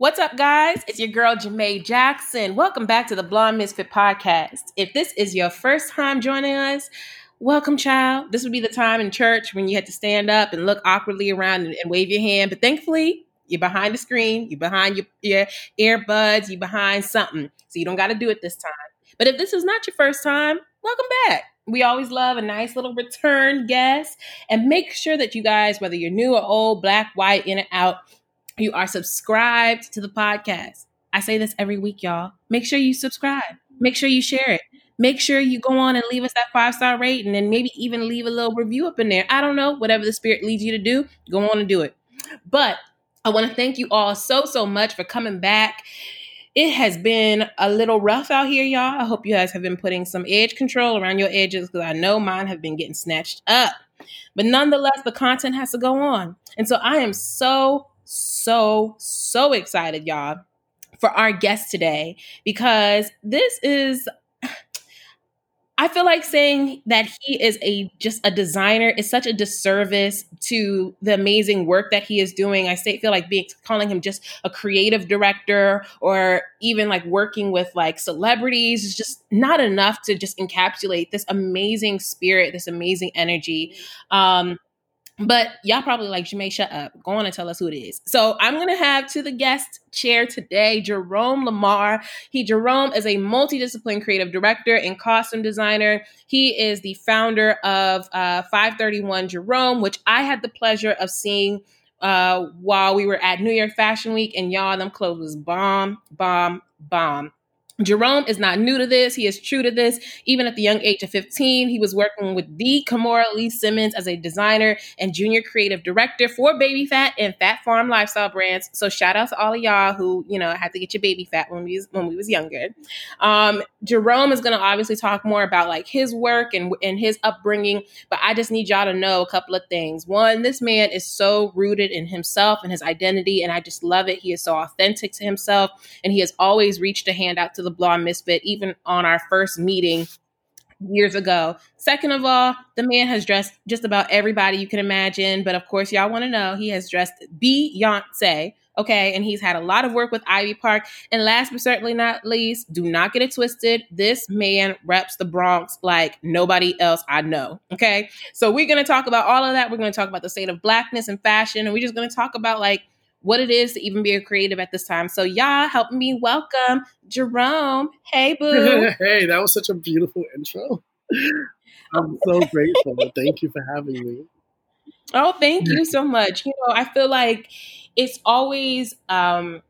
What's up, guys? It's your girl, Jamé Jackson. Welcome back to the Blonde Misfit Podcast. If this is your first time joining us, welcome, child. This would be the time in church when you had to stand up and look awkwardly around and, and wave your hand. But thankfully, you're behind the screen, you're behind your, your earbuds, you're behind something. So you don't got to do it this time. But if this is not your first time, welcome back. We always love a nice little return guest. And make sure that you guys, whether you're new or old, black, white, in and out, you are subscribed to the podcast. I say this every week, y'all. Make sure you subscribe. Make sure you share it. Make sure you go on and leave us that five star rating and maybe even leave a little review up in there. I don't know, whatever the spirit leads you to do, go on and do it. But I want to thank you all so, so much for coming back. It has been a little rough out here, y'all. I hope you guys have been putting some edge control around your edges because I know mine have been getting snatched up. But nonetheless, the content has to go on. And so I am so so, so excited, y'all, for our guest today because this is I feel like saying that he is a just a designer is such a disservice to the amazing work that he is doing. I say feel like being calling him just a creative director or even like working with like celebrities is just not enough to just encapsulate this amazing spirit, this amazing energy. Um, but y'all probably like, Jamé, shut up. Go on and tell us who it is. So I'm going to have to the guest chair today, Jerome Lamaar. He, Jerome, is a multidiscipline creative director and costume designer. He is the founder of uh, 531 Jerome, which I had the pleasure of seeing uh, while we were at New York Fashion Week. And y'all, them clothes was bomb, bomb, bomb. Jerome is not new to this. He is true to this. Even at the young age of 15, he was working with the Kimora Lee Simmons as a designer and junior creative director for Baby Phat and Phat Farm lifestyle brands. So shout out to all of y'all who, you know, had to get your Baby Phat when we was, when we was younger. Um, Jerome is going to obviously talk more about like his work and, and his upbringing, but I just need y'all to know a couple of things. One, this man is so rooted in himself and his identity, and I just love it. He is so authentic to himself, and he has always reached a hand out to the the Blonde Misfit, even on our first meeting years ago. Second of all, the man has dressed just about everybody you can imagine. But of course, y'all want to know he has dressed Beyonce. Okay, and he's had a lot of work with Ivy Park. And last but certainly not least, do not get it twisted. This man reps the Bronx like nobody else I know. Okay, so we're gonna talk about all of that. We're gonna talk about the state of blackness and fashion, and we're just gonna talk about like what it is to even be a creative at this time. So y'all help me welcome Jerome. Hey boo. hey, that was such a beautiful intro. I'm so grateful. Thank you for having me. Oh, thank you so much. You know, I feel like it's always um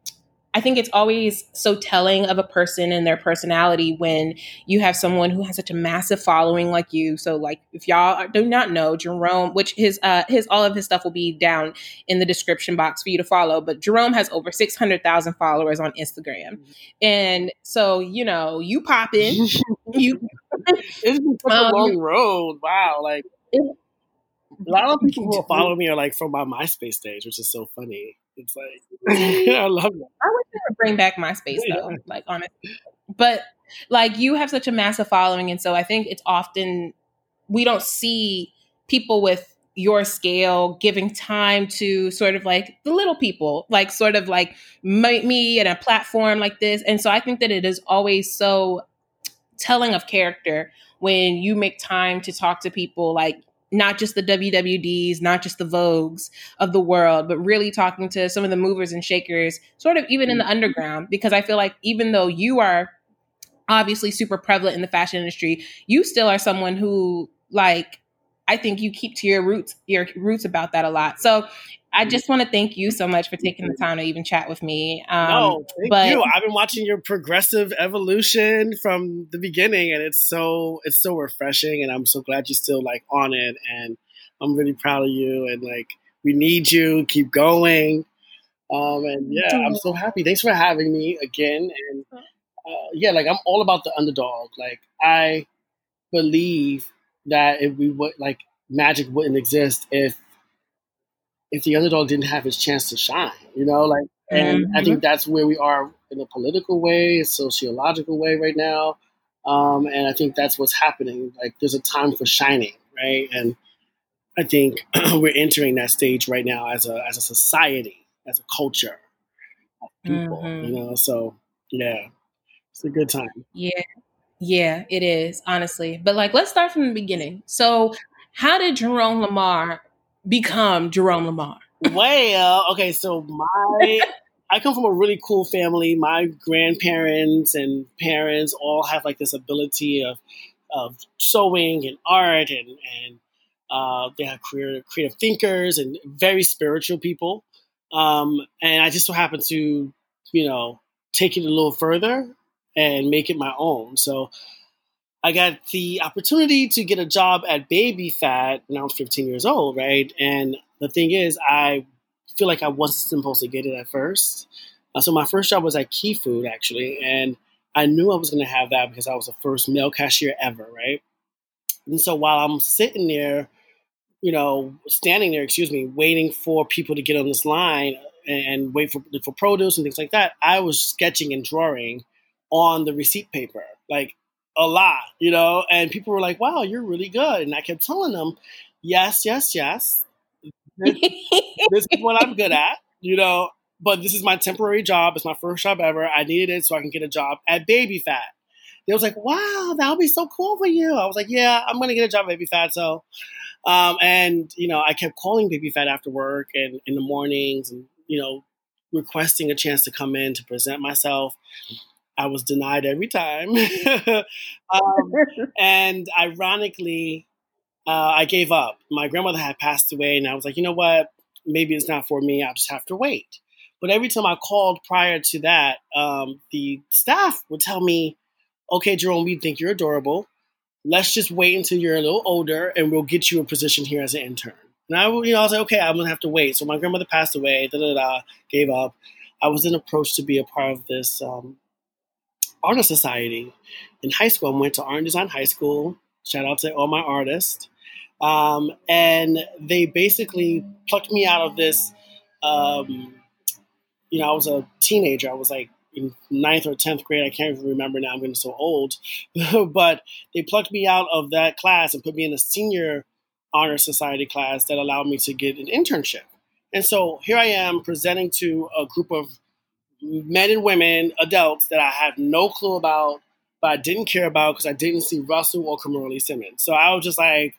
I think it's always so telling of a person and their personality when you have someone who has such a massive following like you. So, like, if y'all do not know Jerome, which his uh his all of his stuff will be down in the description box for you to follow. But Jerome has over six hundred thousand followers on Instagram, mm-hmm. and so you know you pop in. you it's been such um, a long road. Wow, like. It, a lot of people who follow me are like from my MySpace stage, which is so funny. It's like I love it. I wish they would bring back MySpace though. Like honestly, but like you have such a massive following, and so I think it's often we don't see people with your scale giving time to sort of like the little people like sort of like me and a platform like this and so i think that it is always so telling of character when you make time to talk to people like not just the WWDs, not just the Vogues of the world, but really talking to some of the movers and shakers, sort of even in the mm-hmm. underground, because I feel like even though you are obviously super prevalent in the fashion industry, you still are someone who like I think you keep to your roots, your roots about that a lot. So I just want to thank you so much for taking the time to even chat with me. Um, no, thank but, you. I've been watching your progressive evolution from the beginning, and it's so it's so refreshing. And I'm so glad you're still like on it. And I'm really proud of you. And like we need you. Keep going. Um, and yeah, I'm so happy. Thanks for having me again. And uh, yeah, like I'm all about the underdog. Like I believe that if we would like magic wouldn't exist if if the underdog didn't have his chance to shine, you know, like, and mm-hmm. I think that's where we are in a political way, a sociological way right now. Um, and I think that's what's happening. Like, there's a time for shining, right? And I think we're entering that stage right now as a as a society, as a culture. people, mm-hmm. you know. So yeah, it's a good time. Yeah, yeah, it is honestly. But like, let's start from the beginning. So, how did Jerome Lamaar become Jerome Lamaar? well, okay, so my I come from a really cool family. My grandparents and parents all have like this ability of of sewing and art and and uh, they have creative creative thinkers and very spiritual people. Um, and I just so happen to, you know, take it a little further and make it my own. So I got the opportunity to get a job at Baby Phat when I was 15 years old, right? And the thing is, I feel like I wasn't supposed to get it at first. Uh, so my first job was at Key Food, actually, and I knew I was going to have that because I was the first male cashier ever, right? And so while I'm sitting there, you know, standing there, excuse me, waiting for people to get on this line and wait for for produce and things like that, I was sketching and drawing on the receipt paper, like a lot, you know. And people were like, "Wow, you're really good," and I kept telling them, "Yes, yes, yes, this, this is what I'm good at," you know. But this is my temporary job. It's my first job ever. I needed it so I can get a job at Baby Phat. They was like, "Wow, that would be so cool for you." I was like, "Yeah, I'm gonna get a job at Baby Phat. So, um, and you know, I kept calling Baby Phat after work and in the mornings, and you know, requesting a chance to come in to present myself. I was denied every time. um, and ironically, uh, I gave up. My grandmother had passed away, and I was like, you know what? Maybe it's not for me. I'll just have to wait. But every time I called prior to that, um, the staff would tell me, okay, Jerome, we think you're adorable. Let's just wait until you're a little older and we'll get you a position here as an intern. And I, you know, I was like, okay, I'm gonna have to wait. So my grandmother passed away. Da da da. Gave up. I was then approached to be a part of this um, artist society in high school. I went to Art and Design High School. Shout out to all my artists. Um, and they basically plucked me out of this. Um, you know, I was a teenager. I was like in ninth or tenth grade. I can't even remember now. I'm getting so old. but they plucked me out of that class and put me in a senior honor society class that allowed me to get an internship. And so here I am presenting to a group of men and women, adults that I have no clue about, but I didn't care about because I didn't see Russell or Kimora Lee Simmons. So I was just like,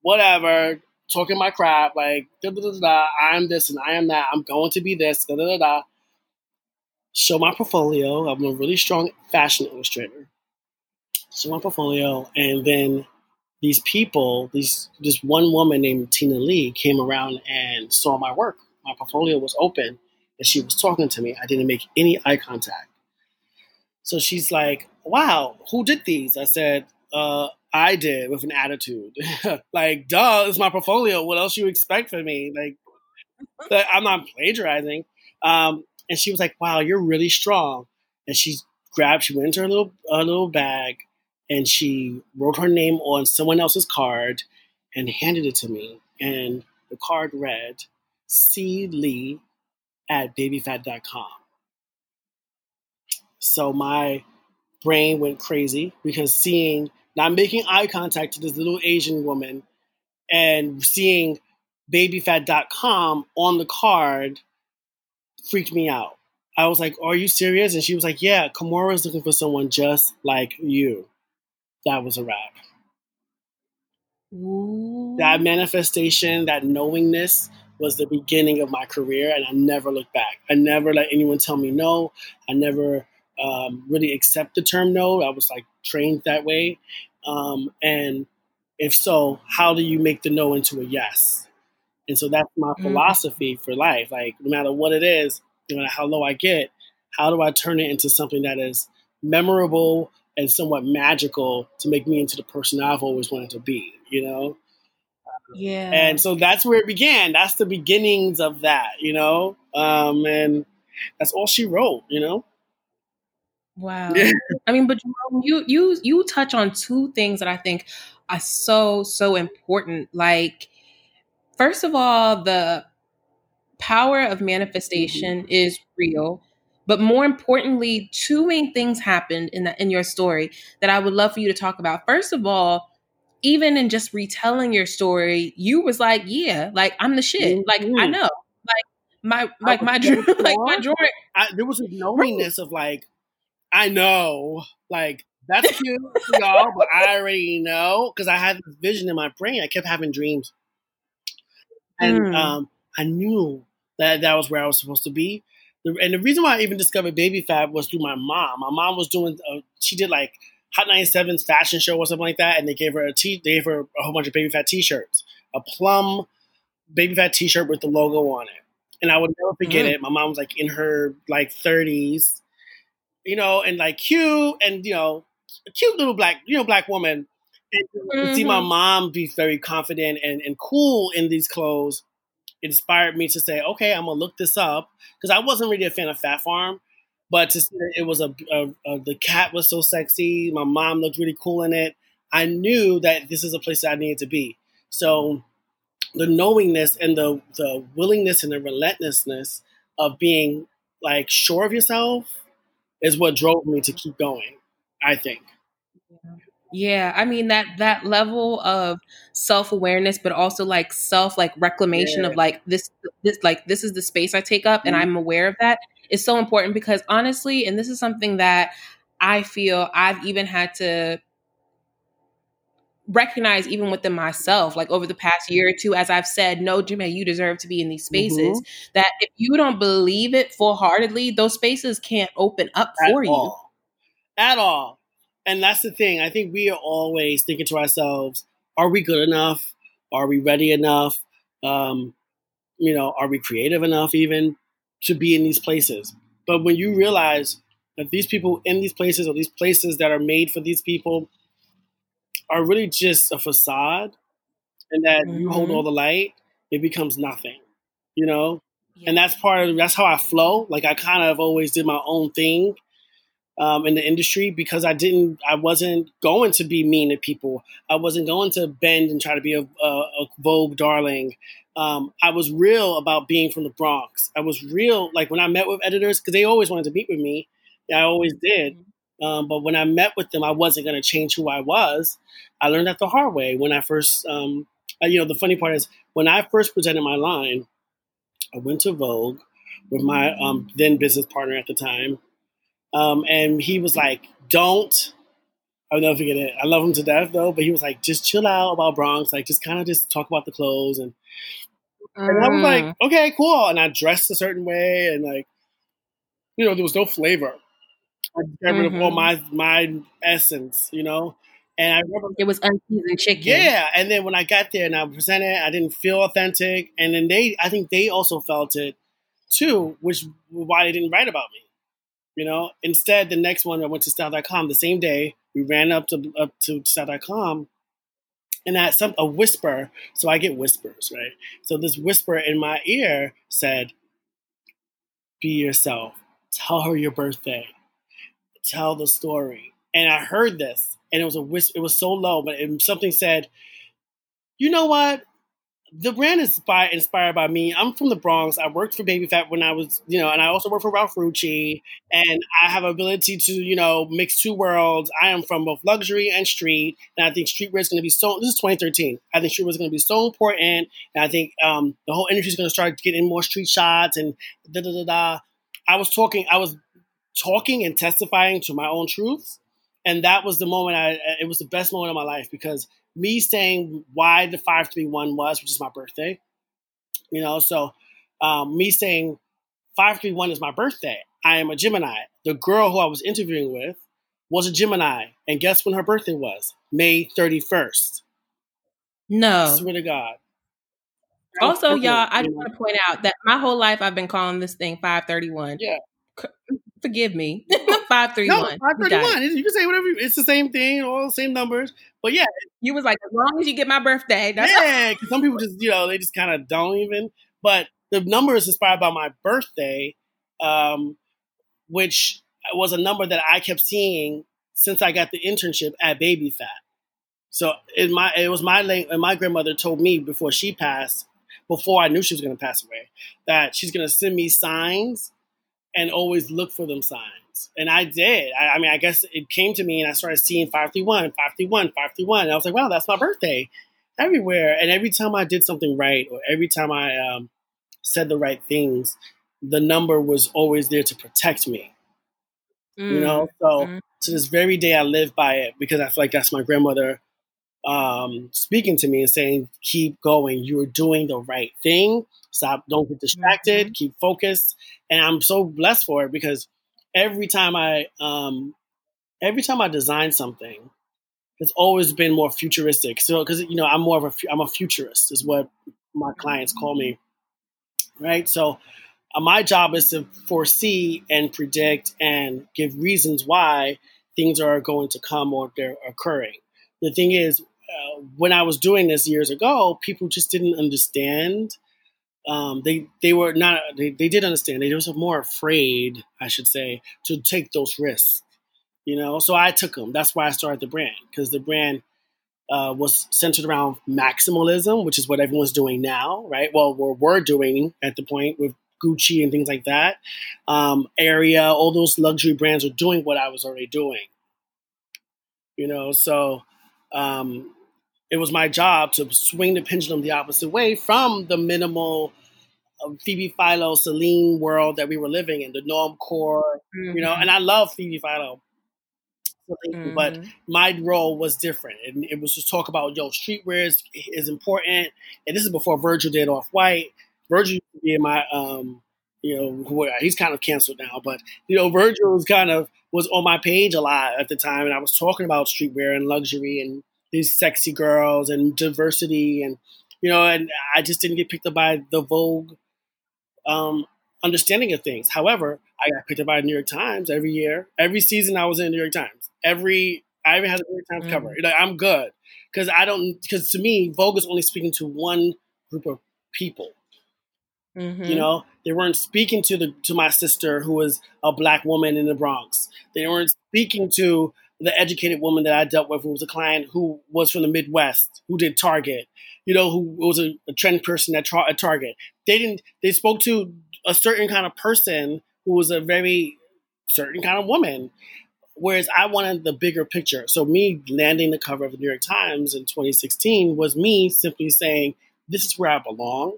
whatever, talking my crap, like, da, da, da, da, I'm this and I am that. I'm going to be this, da da da da show my portfolio. I'm a really strong fashion illustrator. Show my portfolio, and then these people, these this one woman named Tina Lee came around and saw my work. My portfolio was open, and she was talking to me. I didn't make any eye contact. So she's like, "Wow, who did these?" I said, uh, "I did," with an attitude. like, duh, it's my portfolio. What else you expect from me? Like, I'm not plagiarizing. Um, and she was like, "Wow, you're really strong." And she grabbed, she went into her little a little bag, and she wrote her name on someone else's card, and handed it to me. And the card read, "C Lee at babyphat.com." So my brain went crazy because seeing, not making eye contact to this little Asian woman, and seeing babyphat.com on the card freaked me out. I was like, Are you serious? And she was like, Yeah, Kimora is looking for someone just like you. That was a wrap. Ooh. That manifestation, that knowingness was the beginning of my career, and I never looked back. I never let anyone tell me no. I never um, really accept the term no. I was like trained that way. Um, and if so, how do you make the no into a yes? And so that's my mm-hmm. philosophy for life. Like no matter what it is, no matter how low I get, how do I turn it into something that is memorable and somewhat magical to make me into the person I've always wanted to be, you know? Yeah. And so that's where it began. That's the beginnings of that, you know? Um, and that's all she wrote, you know? Wow. I mean, but you you you touch on two things that I think are so so important. Like first of all, the power of manifestation mm-hmm. is real. But more importantly, two main things happened in the, in your story that I would love for you to talk about. First of all, even in just retelling your story, you was like, "Yeah, like I'm the shit. Mm-hmm. Like I know. Like my like my dream, like my joy. there was a knowingness of like, I know, like that's cute, y'all, but I already know because I had this vision in my brain. I kept having dreams, and mm. um, I knew that that was where I was supposed to be. And the reason why I even discovered Baby Phat was through my mom. My mom was doing, uh, she did like Hot 97's fashion show or something like that, and they gave her a t, they gave her a whole bunch of Baby Phat t-shirts, a plum Baby Phat t-shirt with the logo on it, and I would never forget mm. it. My mom was like in her like 30s, you know, and like cute, and you know, a cute little black, you know, black woman. And mm-hmm. to see my mm-hmm. mom be very confident and, and cool in these clothes inspired me to say, okay, I'm gonna look this up because I wasn't really a fan of Phat Farm, but to see that it was a, a, a, the cat was so sexy, my mom looked really cool in it. I knew that this is a place that I needed to be. So the knowingness and the the willingness and the relentlessness of being like sure of yourself is what drove me to keep going. I think. Yeah, I mean that that level of self-awareness but also like self like reclamation yeah. of like this this like this is the space I take up and mm-hmm. I'm aware of that is so important because honestly and this is something that I feel I've even had to recognize even within myself like over the past year or two as I've said no Jimmy you deserve to be in these spaces mm-hmm. that if you don't believe it full-heartedly those spaces can't open up At for all. you. At all and that's the thing. I think we are always thinking to ourselves, are we good enough? Are we ready enough? Um, you know, are we creative enough even to be in these places? But when you realize that these people in these places or these places that are made for these people are really just a facade and that mm-hmm. you hold mm-hmm. all the light, it becomes nothing, you know? Yeah. And that's part of that's how I flow. Like I kind of always did my own thing um, in the industry because I didn't, I wasn't going to be mean to people. I wasn't going to bend and try to be a, a, a Vogue darling. Um, I was real about being from the Bronx. I was real, like when I met with editors, because they always wanted to meet with me. I always did. Mm-hmm. Um, but when I met with them, I wasn't going to change who I was. I learned that the hard way when I first, um, uh, you know, the funny part is when I first presented my line, I went to Vogue with my um, then business partner at the time, um, and he was like, don't. I'll never forget it. I love him to death though, but he was like, just chill out about Bronx. Like, just kind of just talk about the clothes. And, mm. and I was like, mm. okay, cool. And I dressed a certain way. And like, you know, there was no flavor. I got rid of all mm-hmm. my, my essence, you know? And I remember it was unseasoned chicken. Yeah. And then when I got there and I presented, I didn't feel authentic. And then they, I think they also felt it too, which why they didn't write about me. You know, instead, the next one I went to style.com the same day. We ran up to up to style.com and had some a whisper. So I get whispers, right? So this whisper in my ear said, "Be yourself. Tell her your birthday. Tell the story." And I heard this, and it was a whisper. It was so low, but it, something said, "You know what? The brand is inspired, inspired by me. I'm from the Bronx. I worked for Baby Phat when I was, you know, and I also work for Ralph Rucci. And I have ability to, you know, mix two worlds. I am from both luxury and street. And I think streetwear is going to be so, this is 2013. I think streetwear is going to be so important. And I think um, the whole industry is going to start getting more street shots and da da da da. I was talking, I was talking and testifying to my own truths. And that was the moment I, it was the best moment of my life because me saying why the 531 was, which is my birthday. You know, so um, me saying 531 is my birthday. I am a Gemini. The girl who I was interviewing with was a Gemini. And guess when her birthday was? May 31st. No. I swear to God. Also, y'all, I just want to point out that my whole life I've been calling this thing 531. Yeah. Forgive me. 531. No, 531. You can say whatever. It's the same thing, all the same numbers. But yeah. You was like, as long as you get my birthday. yeah, because some people just, you know, they just kind of don't even. But the number is inspired by my birthday, um, which was a number that I kept seeing since I got the internship at Baby Phat. So in my it was my late and my grandmother told me before she passed, before I knew she was going to pass away, that she's going to send me signs and always look for them signs. And I did. I, I, mean, I guess it came to me and I started seeing 531, 531, 531. And I was like, wow, that's my birthday everywhere. And every time I did something right or every time I um, said the right things, the number was always there to protect me. Mm. You know, so mm. to this very day, I live by it because I feel like that's my grandmother um, speaking to me and saying, "Keep going. You are doing the right thing. Stop. Don't get distracted. Mm-hmm. Keep focused." And I'm so blessed for it because every time I um, every time I design something, it's always been more futuristic. So because you know I'm more of a I'm a futurist is what my clients call me, right? So uh, my job is to foresee and predict and give reasons why things are going to come or they're occurring. The thing is, uh, when I was doing this years ago, people just didn't understand. Um, they they were not they, they did understand. They were more afraid, I should say, to take those risks. You know, so I took them. That's why I started the brand because the brand uh, was centered around maximalism, which is what everyone's doing now, right? Well, we're, we're doing at the point with Gucci and things like that. Um, Area, all those luxury brands are doing what I was already doing. You know, so um, it was my job to swing the pendulum the opposite way from the minimal uh, Phoebe Philo, Celine world that we were living in, the normcore, mm-hmm. you know, and I love Phoebe Philo. Mm-hmm. But my role was different, and it was to talk about yo streetwear is, is important, and this is before Virgil did Off White. Virgil used to be in my um, you know, he's kind of canceled now, but you know, Virgil was kind of was on my page a lot at the time, and I was talking about streetwear and luxury and these sexy girls and diversity and you know and i just didn't get picked up by the vogue um, understanding of things. However i got picked up by the new york times every year. Every season i was in the new york times. Every i even had a new york times mm. cover like, i'm good. Because i don't because to me vogue is only speaking to one group of people. Mm-hmm. you know? They weren't speaking to the to my sister who was a black woman in the bronx. They weren't speaking to the educated woman that I dealt with, who was a client who was from the Midwest, who did Target, you know, who was a, a trend person at, at Target. They didn't. They spoke to a certain kind of person who was a very certain kind of woman. Whereas I wanted the bigger picture. So me landing the cover of the New York Times in 2016 was me simply saying, "This is where I belong."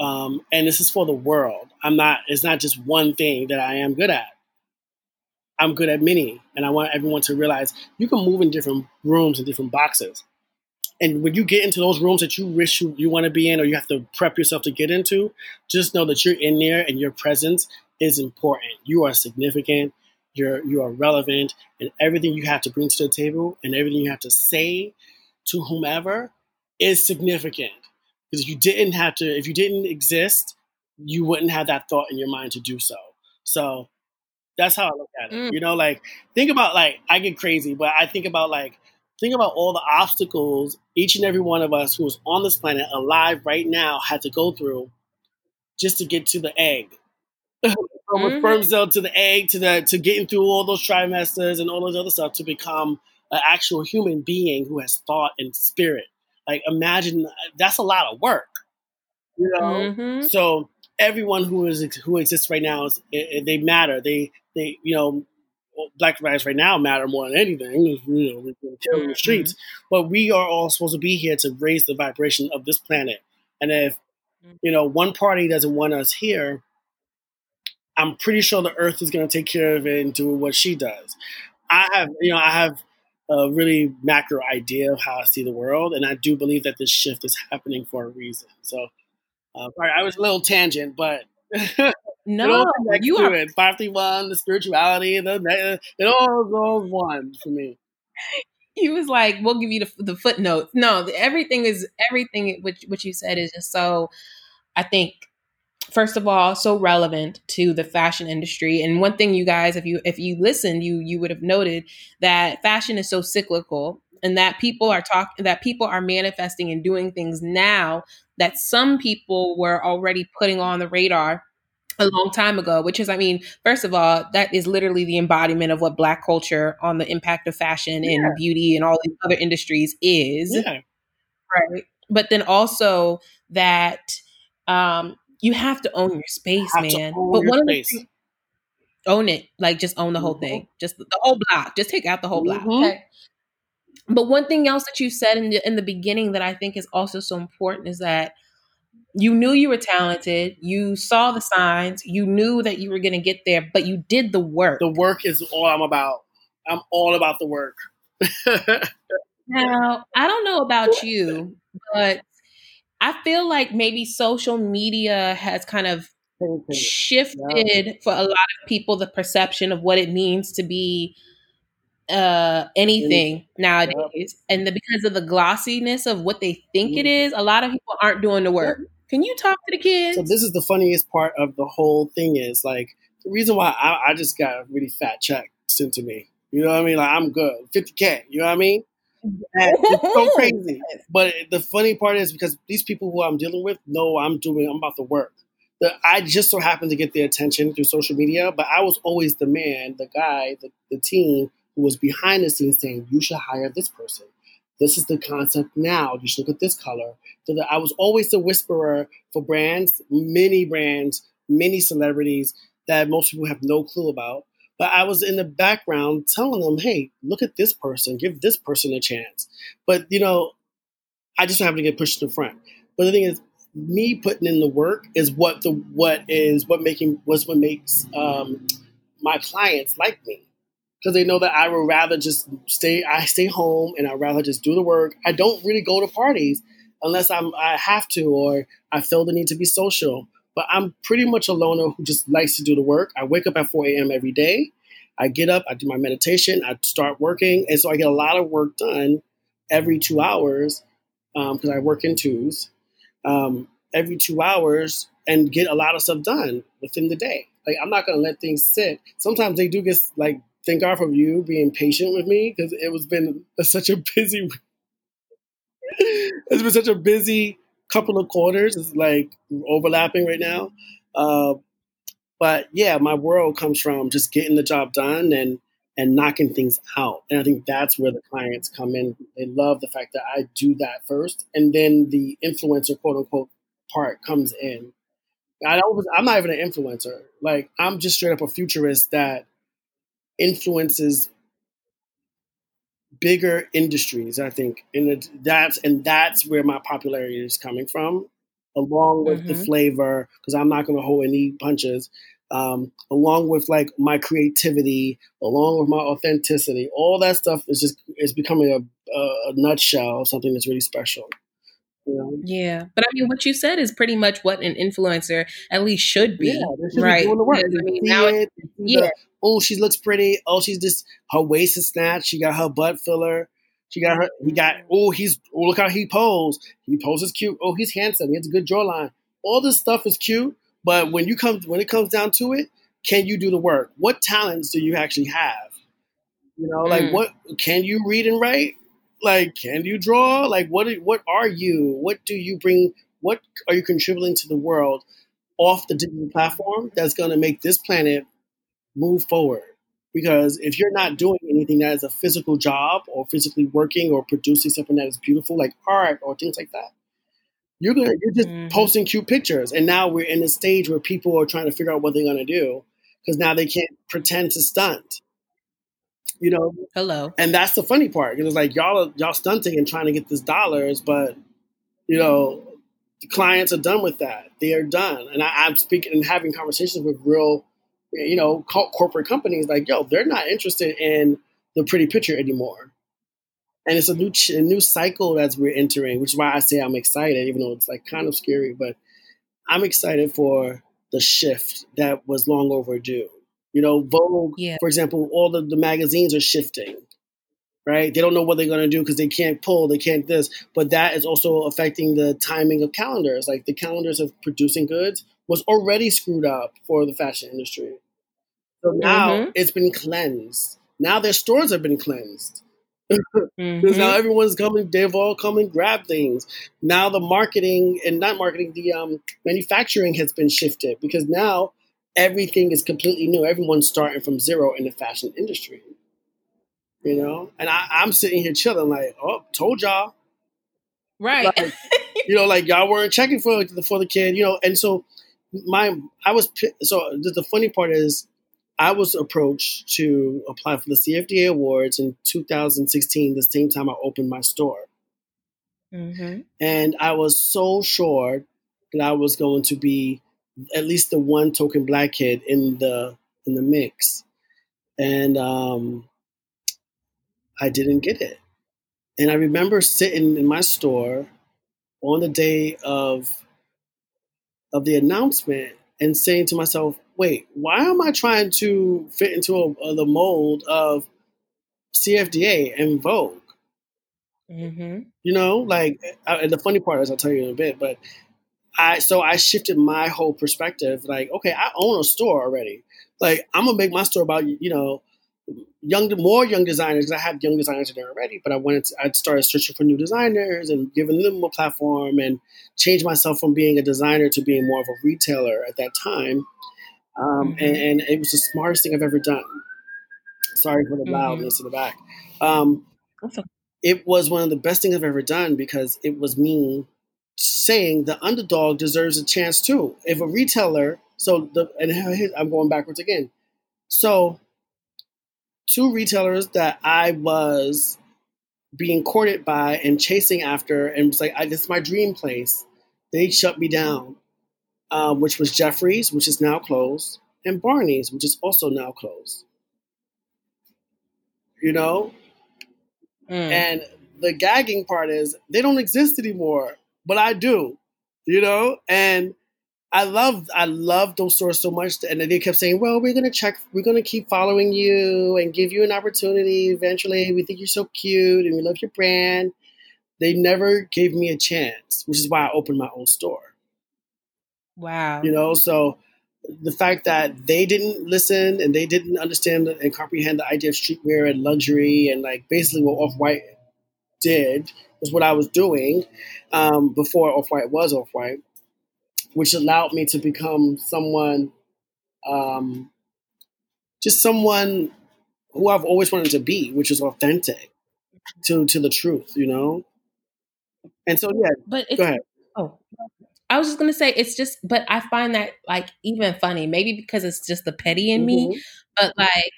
Um, and this is for the world. I'm not. It's not just one thing that I am good at. I'm good at many, and I want everyone to realize you can move in different rooms and different boxes. And when you get into those rooms that you wish you, you want to be in or you have to prep yourself to get into, just know that you're in there and your presence is important. You are significant, you're you are relevant, and everything you have to bring to the table and everything you have to say to whomever is significant. Because if you didn't have to, if you didn't exist, you wouldn't have that thought in your mind to do so. So that's how I look at it. Mm. You know, like think about like I get crazy, but I think about like think about all the obstacles each and every one of us who's on this planet alive right now had to go through just to get to the egg. From mm-hmm. a sperm cell to the egg to the to getting through all those trimesters and all those other stuff to become an actual human being who has thought and spirit. Like imagine that's a lot of work. You know? Mm-hmm. So everyone who is who exists right now is they matter. They they you know black lives right now matter more than anything. You know, we're killing mm-hmm. the streets, but we are all supposed to be here to raise the vibration of this planet. And if mm-hmm. you know one party doesn't want us here, I'm pretty sure the Earth is going to take care of it and do what she does. I have you know I have a really macro idea of how I see the world, and I do believe that this shift is happening for a reason. So uh, sorry, I was a little tangent, but no, you are it. Five three one, the spirituality, the it all goes one for me. He was like, "We'll give you the, the footnotes." No, everything is everything. Which what you said is just so. I think first of all so relevant to the fashion industry and one thing you guys if you if you listened you you would have noted that fashion is so cyclical and that people are talking that people are manifesting and doing things now that some people were already putting on the radar a long time ago which is i mean first of all that is literally the embodiment of what black culture on the impact of fashion yeah. and beauty and all these other industries is yeah. right but then also that um you have to own your space man but one space. of the own it like just own the whole mm-hmm. thing just the whole block just take out the whole block mm-hmm. okay but one thing else that you said in the in the beginning that I think is also so important is that You knew you were talented. You saw the signs. You knew that you were going to get there, but you did the work. The work is all I'm about. I'm all about the work. now, I don't know about you, but I feel like maybe social media has kind of shifted yeah. for a lot of people the perception of what it means to be uh anything nowadays. And the, because of the glossiness of what they think mm-hmm. it is a lot of people aren't doing the work. Can you talk to the kids? so this is the funniest part of the whole thing is like the reason why i, I just got a really fat check sent to me. You know what i mean? Like i'm good. 50k you know what i mean? It's so crazy. But the funny part is because these people who i'm dealing with know i'm doing i'm about to work. The, I just so happened to get their attention through social media, but I was always the man, the guy, the, the team who was behind the scenes saying, you should hire this person. This is the concept now. You should look at this color. So that I was always the whisperer for brands, many brands, many celebrities that most people have no clue about. But I was in the background telling them, hey, look at this person, give this person a chance. But, you know, I just happened to get pushed to the front. But the thing is, me putting in the work is what the what is what making was what makes um, my clients like me because they know that I would rather just stay. I stay home and I'd rather just do the work. I don't really go to parties unless I'm I have to or I feel the need to be social. But I'm pretty much a loner who just likes to do the work. I wake up at 4 a.m. every day. I get up, I do my meditation, I start working, and so I get a lot of work done every two hours because um, I work in twos um, every two hours and get a lot of stuff done within the day. Like I'm not gonna let things sit. Sometimes they do get like thank God for you being patient with me because it was been a, such a busy. it's been such a busy couple of quarters. It's like overlapping right now. Uh, but yeah, my world comes from just getting the job done and and knocking things out. And I think that's where the clients come in. They love the fact that I do that first, and then the influencer quote unquote part comes in. I I'm not even an influencer. Like I'm just straight up a futurist that influences bigger industries. I think, and that's and that's where my popularity is coming from, along with mm-hmm. the flavor. Because I'm not going to hold any punches um, along with like my creativity, along with my authenticity, all that stuff is just is becoming a, a, nutshell of something that's really special. Yeah, but I mean, what you said is pretty much what an influencer at least should be, yeah, right? Be doing the work. I mean, now it, yeah. Oh, she looks pretty. Oh, she's just her waist is snatched. She got her butt filler. She got her. He got. Oh, he's. Oh, look how he poses. He poses cute. Oh, he's handsome. He has a good jawline. All this stuff is cute, but when you come when it comes down to it, can you do the work? What talents do you actually have? You know, like mm. what can you read and write? Like can you draw? Like what what are you? What do you bring what are you contributing to the world off the digital platform that's going to make this planet move forward? Because if you're not doing anything that is a physical job or physically working or producing something that is beautiful, like art or things like that, you're gonna you're just mm-hmm. posting cute pictures, and now we're in a stage where people are trying to figure out what they're gonna do because now they can't pretend to stunt. You know, hello, and that's the funny part. It's like y'all are, y'all stunting and trying to get this dollars, but you know, the clients are done with that. They are done, and I, I'm speaking and having conversations with real, you know, corporate companies. Like, yo, they're not interested in the pretty picture anymore and it's a new a new cycle that we're entering, which is why I say I'm excited, even though it's like kind of scary. But I'm excited for the shift that was long overdue. You know, Vogue, yeah. for example, all the, the magazines are shifting, right? They don't know what they're going to do because they can't pull, they can't this. But that is also affecting the timing of calendars. Like the calendars of producing goods was already screwed up for the fashion industry. So now mm-hmm. it's been cleansed. Now their stores have been cleansed because mm-hmm. now everyone's coming, they've all come and grab things. Now the marketing and not marketing, the um, manufacturing has been shifted because now everything is completely new. Everyone's starting from zero in the fashion industry. You know, and I, I'm sitting here chilling, like, oh, told y'all, right? Like, you know, like y'all weren't checking for the for the kid, you know, and so my I was so the, the funny part is I was approached to apply for the CFDA awards in 2016, the same time I opened my store. Mm-hmm. And I was so sure that I was going to be at least the one token black kid in the in the mix, and um, I didn't get it. And I remember sitting in my store on the day of of the announcement and saying to myself, "Wait, why am I trying to fit into a, a, the mold of CFDA and Vogue?" Mm-hmm. You know, like, uh, and the funny part is, I'll tell you in a bit, but I so I shifted my whole perspective. Like, okay, I own a store already. Like, I'm gonna make my store about you know young, more young designers. I had young designers in there already, but I wanted to, I started searching for new designers and giving them a platform and changed myself from being a designer to being more of a retailer at that time. Um, mm-hmm. and, and, it was the smartest thing I've ever done. Sorry for the mm-hmm. loudness in the back. Um, awesome. It was one of the best things I've ever done because it was me saying the underdog deserves a chance too. If a retailer, so the and I'm going backwards again. So two retailers that I was being courted by and chasing after, and was like, I, "This is my dream place." They shut me down, um, which was Jeffrey's, which is now closed, and Barney's, which is also now closed. You know, mm. and the gagging part is they don't exist anymore, but I do. You know, and I love I love those stores so much, and they kept saying, "Well, we're gonna check, we're gonna keep following you and give you an opportunity eventually. We think you're so cute and we love your brand." They never gave me a chance, which is why I opened my own store. Wow, you know, so the fact that they didn't listen and they didn't understand and comprehend the idea of streetwear and luxury and like basically what Off White did was what I was doing um, before Off White was Off White which allowed me to become someone, um, just someone who I've always wanted to be, which is authentic to to the truth, you know. And so, yeah. But go ahead. Oh, I was just gonna say it's just, but I find that like even funny, maybe because it's just the petty in mm-hmm. me, but like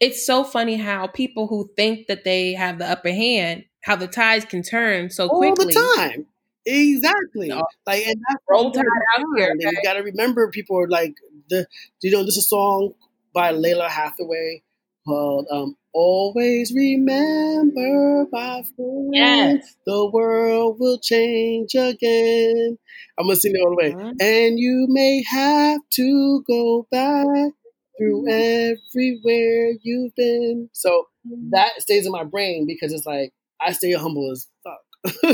it's so funny how people who think that they have the upper hand, how the tides can turn so all quickly. All the time. Exactly. No. Like, and that's roll tide out here. Okay? And you got to remember, people are like the. Do you know, there's a song by Lalah Hathaway called um, "Always Remember, My Friend, yes. the world will change again." I'm gonna sing it all the way. Mm-hmm. And you may have to go back through mm-hmm. everywhere you've been. So mm-hmm. that stays in my brain because it's like I stay humble as fuck.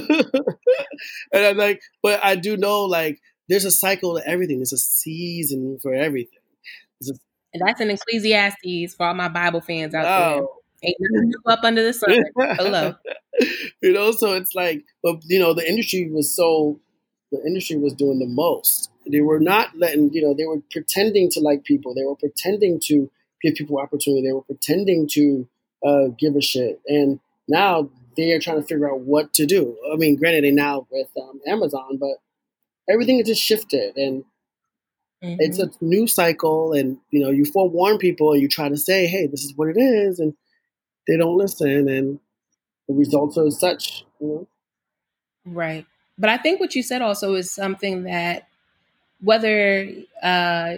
and I'm like, but I do know like there's a cycle to everything. There's a season for everything. A, and that's an Ecclesiastes for all my Bible fans out oh. there. Ain't nothing new up under the sun. Hello. you know, so it's like, but you know, the industry was so, the industry was doing the most. They were not letting, you know, they were pretending to like people. They were pretending to give people opportunity. They were pretending to uh, give a shit. And now they are trying to figure out what to do. I mean, granted, they now with um, Amazon, but everything has just shifted, and mm-hmm. it's a new cycle. And you know, you forewarn people, and you try to say, "Hey, this is what it is," and they don't listen, and the results are such. You know? Right, but I think what you said also is something that whether uh,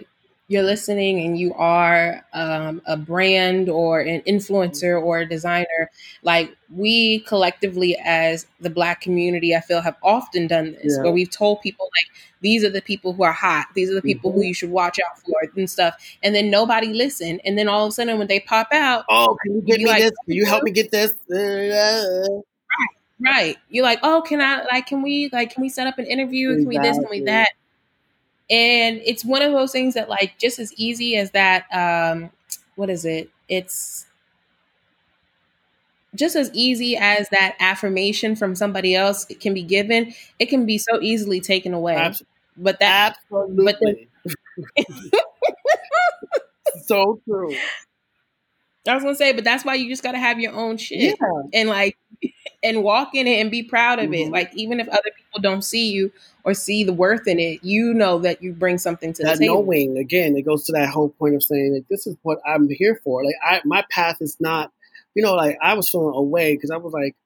you're listening and you are um, a brand or an influencer or a designer, like we collectively as the black community, I feel have often done this yeah. where we've told people like these are the people who are hot, these are the people mm-hmm. who you should watch out for and stuff, and then nobody listened, and then all of a sudden when they pop out, oh, can you get me like, this? Can you help me get this? Right, right. You're like, oh, can I like, can we like, can we set up an interview? Exactly. Can we this? Can we that? And it's one of those things that, like, just as easy as that, um, what is it? It's just as easy as that affirmation from somebody else it can be given, it can be so easily taken away. Absolutely. But that, Absolutely. but then, so true. I was gonna say, but that's why you just gotta have your own shit yeah. and like and walk in it and be proud of mm-hmm. it. Like even if other people don't see you or see the worth in it, you know that you bring something to that the table. knowing again, it goes to that whole point of saying like this is what I'm here for. Like I, my path is not, you know, like I was feeling away because I was like,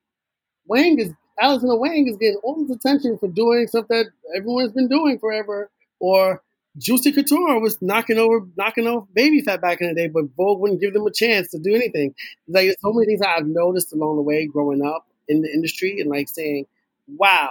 Wang is Alexander Wang is getting all this attention for doing stuff that everyone's been doing forever. Or Juicy Couture was knocking over knocking off Baby Phat back in the day, but Vogue wouldn't give them a chance to do anything. Like there's so many things I've noticed along the way growing up in the industry and like saying, Wow,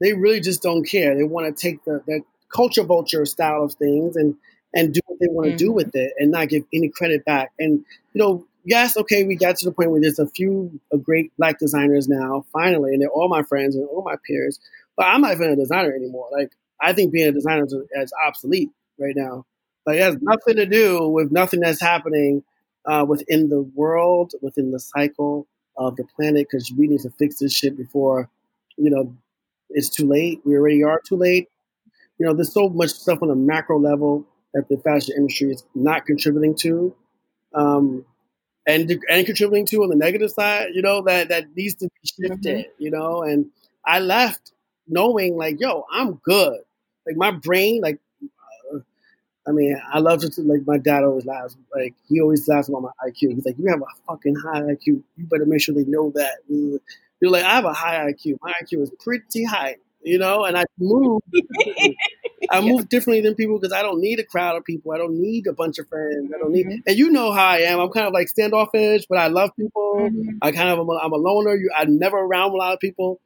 they really just don't care. They want to take the, the culture vulture style of things and and do what they want to mm-hmm. do with it and not give any credit back. And you know, yes, okay, we got to the point where there's a few great black designers now, finally, and they're all my friends and all my peers. But I'm not even a designer anymore. Like I think being a designer is, is obsolete right now. Like it has nothing to do with nothing that's happening uh, within the world, within the cycle of the planet, because we need to fix this shit before, you know, it's too late. We already are too late. You know, there's so much stuff on a macro level that the fashion industry is not contributing to. Um, and and contributing to on the negative side, you know, that that needs to be shifted, mm-hmm. you know. And I left knowing like, yo, I'm good. Like my brain, like, uh, I mean, I love to like my dad always laughs. Like he always laughs about my IQ. He's like, you have a fucking high IQ. You better make sure they know that. You're like, I have a high IQ. My IQ is pretty high, you know, and I move. I move differently than people because I don't need a crowd of people. I don't need a bunch of friends. I don't need, mm-hmm. and you know how I am. I'm kind of like standoffish, but I love people. Mm-hmm. I kind of I'm a, I'm a loner. You, I'm never around a lot of people,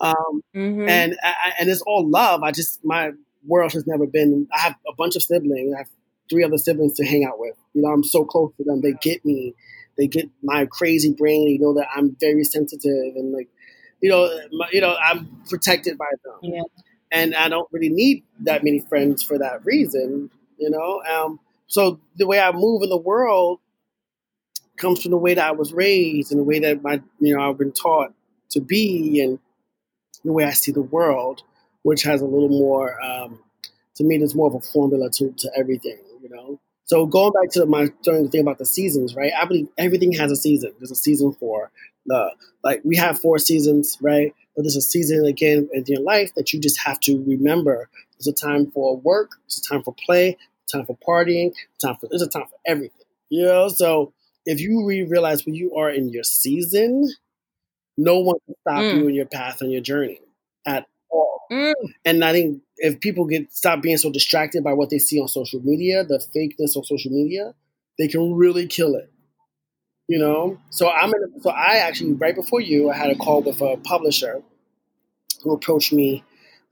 um, mm-hmm. and I, and it's all love. I just my world has never been. I have a bunch of siblings. I have three other siblings to hang out with. You know, I'm so close to them. They get me. They get my crazy brain. You know that I'm very sensitive and like, you know, my, you know, I'm protected by them. Yeah and I don't really need that many friends for that reason, you know. Um, so the way I move in the world comes from the way that I was raised and the way that my, you know, I've been taught to be and the way I see the world, which has a little more, um, to me, there's more of a formula to, to everything, you know. So going back to my starting to think about the seasons, right? I believe everything has a season. There's a season for the like we have four seasons, right? but there's a season again in your life that you just have to remember. There's a time for work, there's a time for play, time for partying, time for there's a time for everything. You know, so if you re- realize when you are in your season, no one can stop mm. you in your path on your journey at all. Mm. And I think if people get stop being so distracted by what they see on social media, the fakeness on social media, they can really kill it you know. So I'm in. So I actually right before you, I had a call with a publisher who approached me.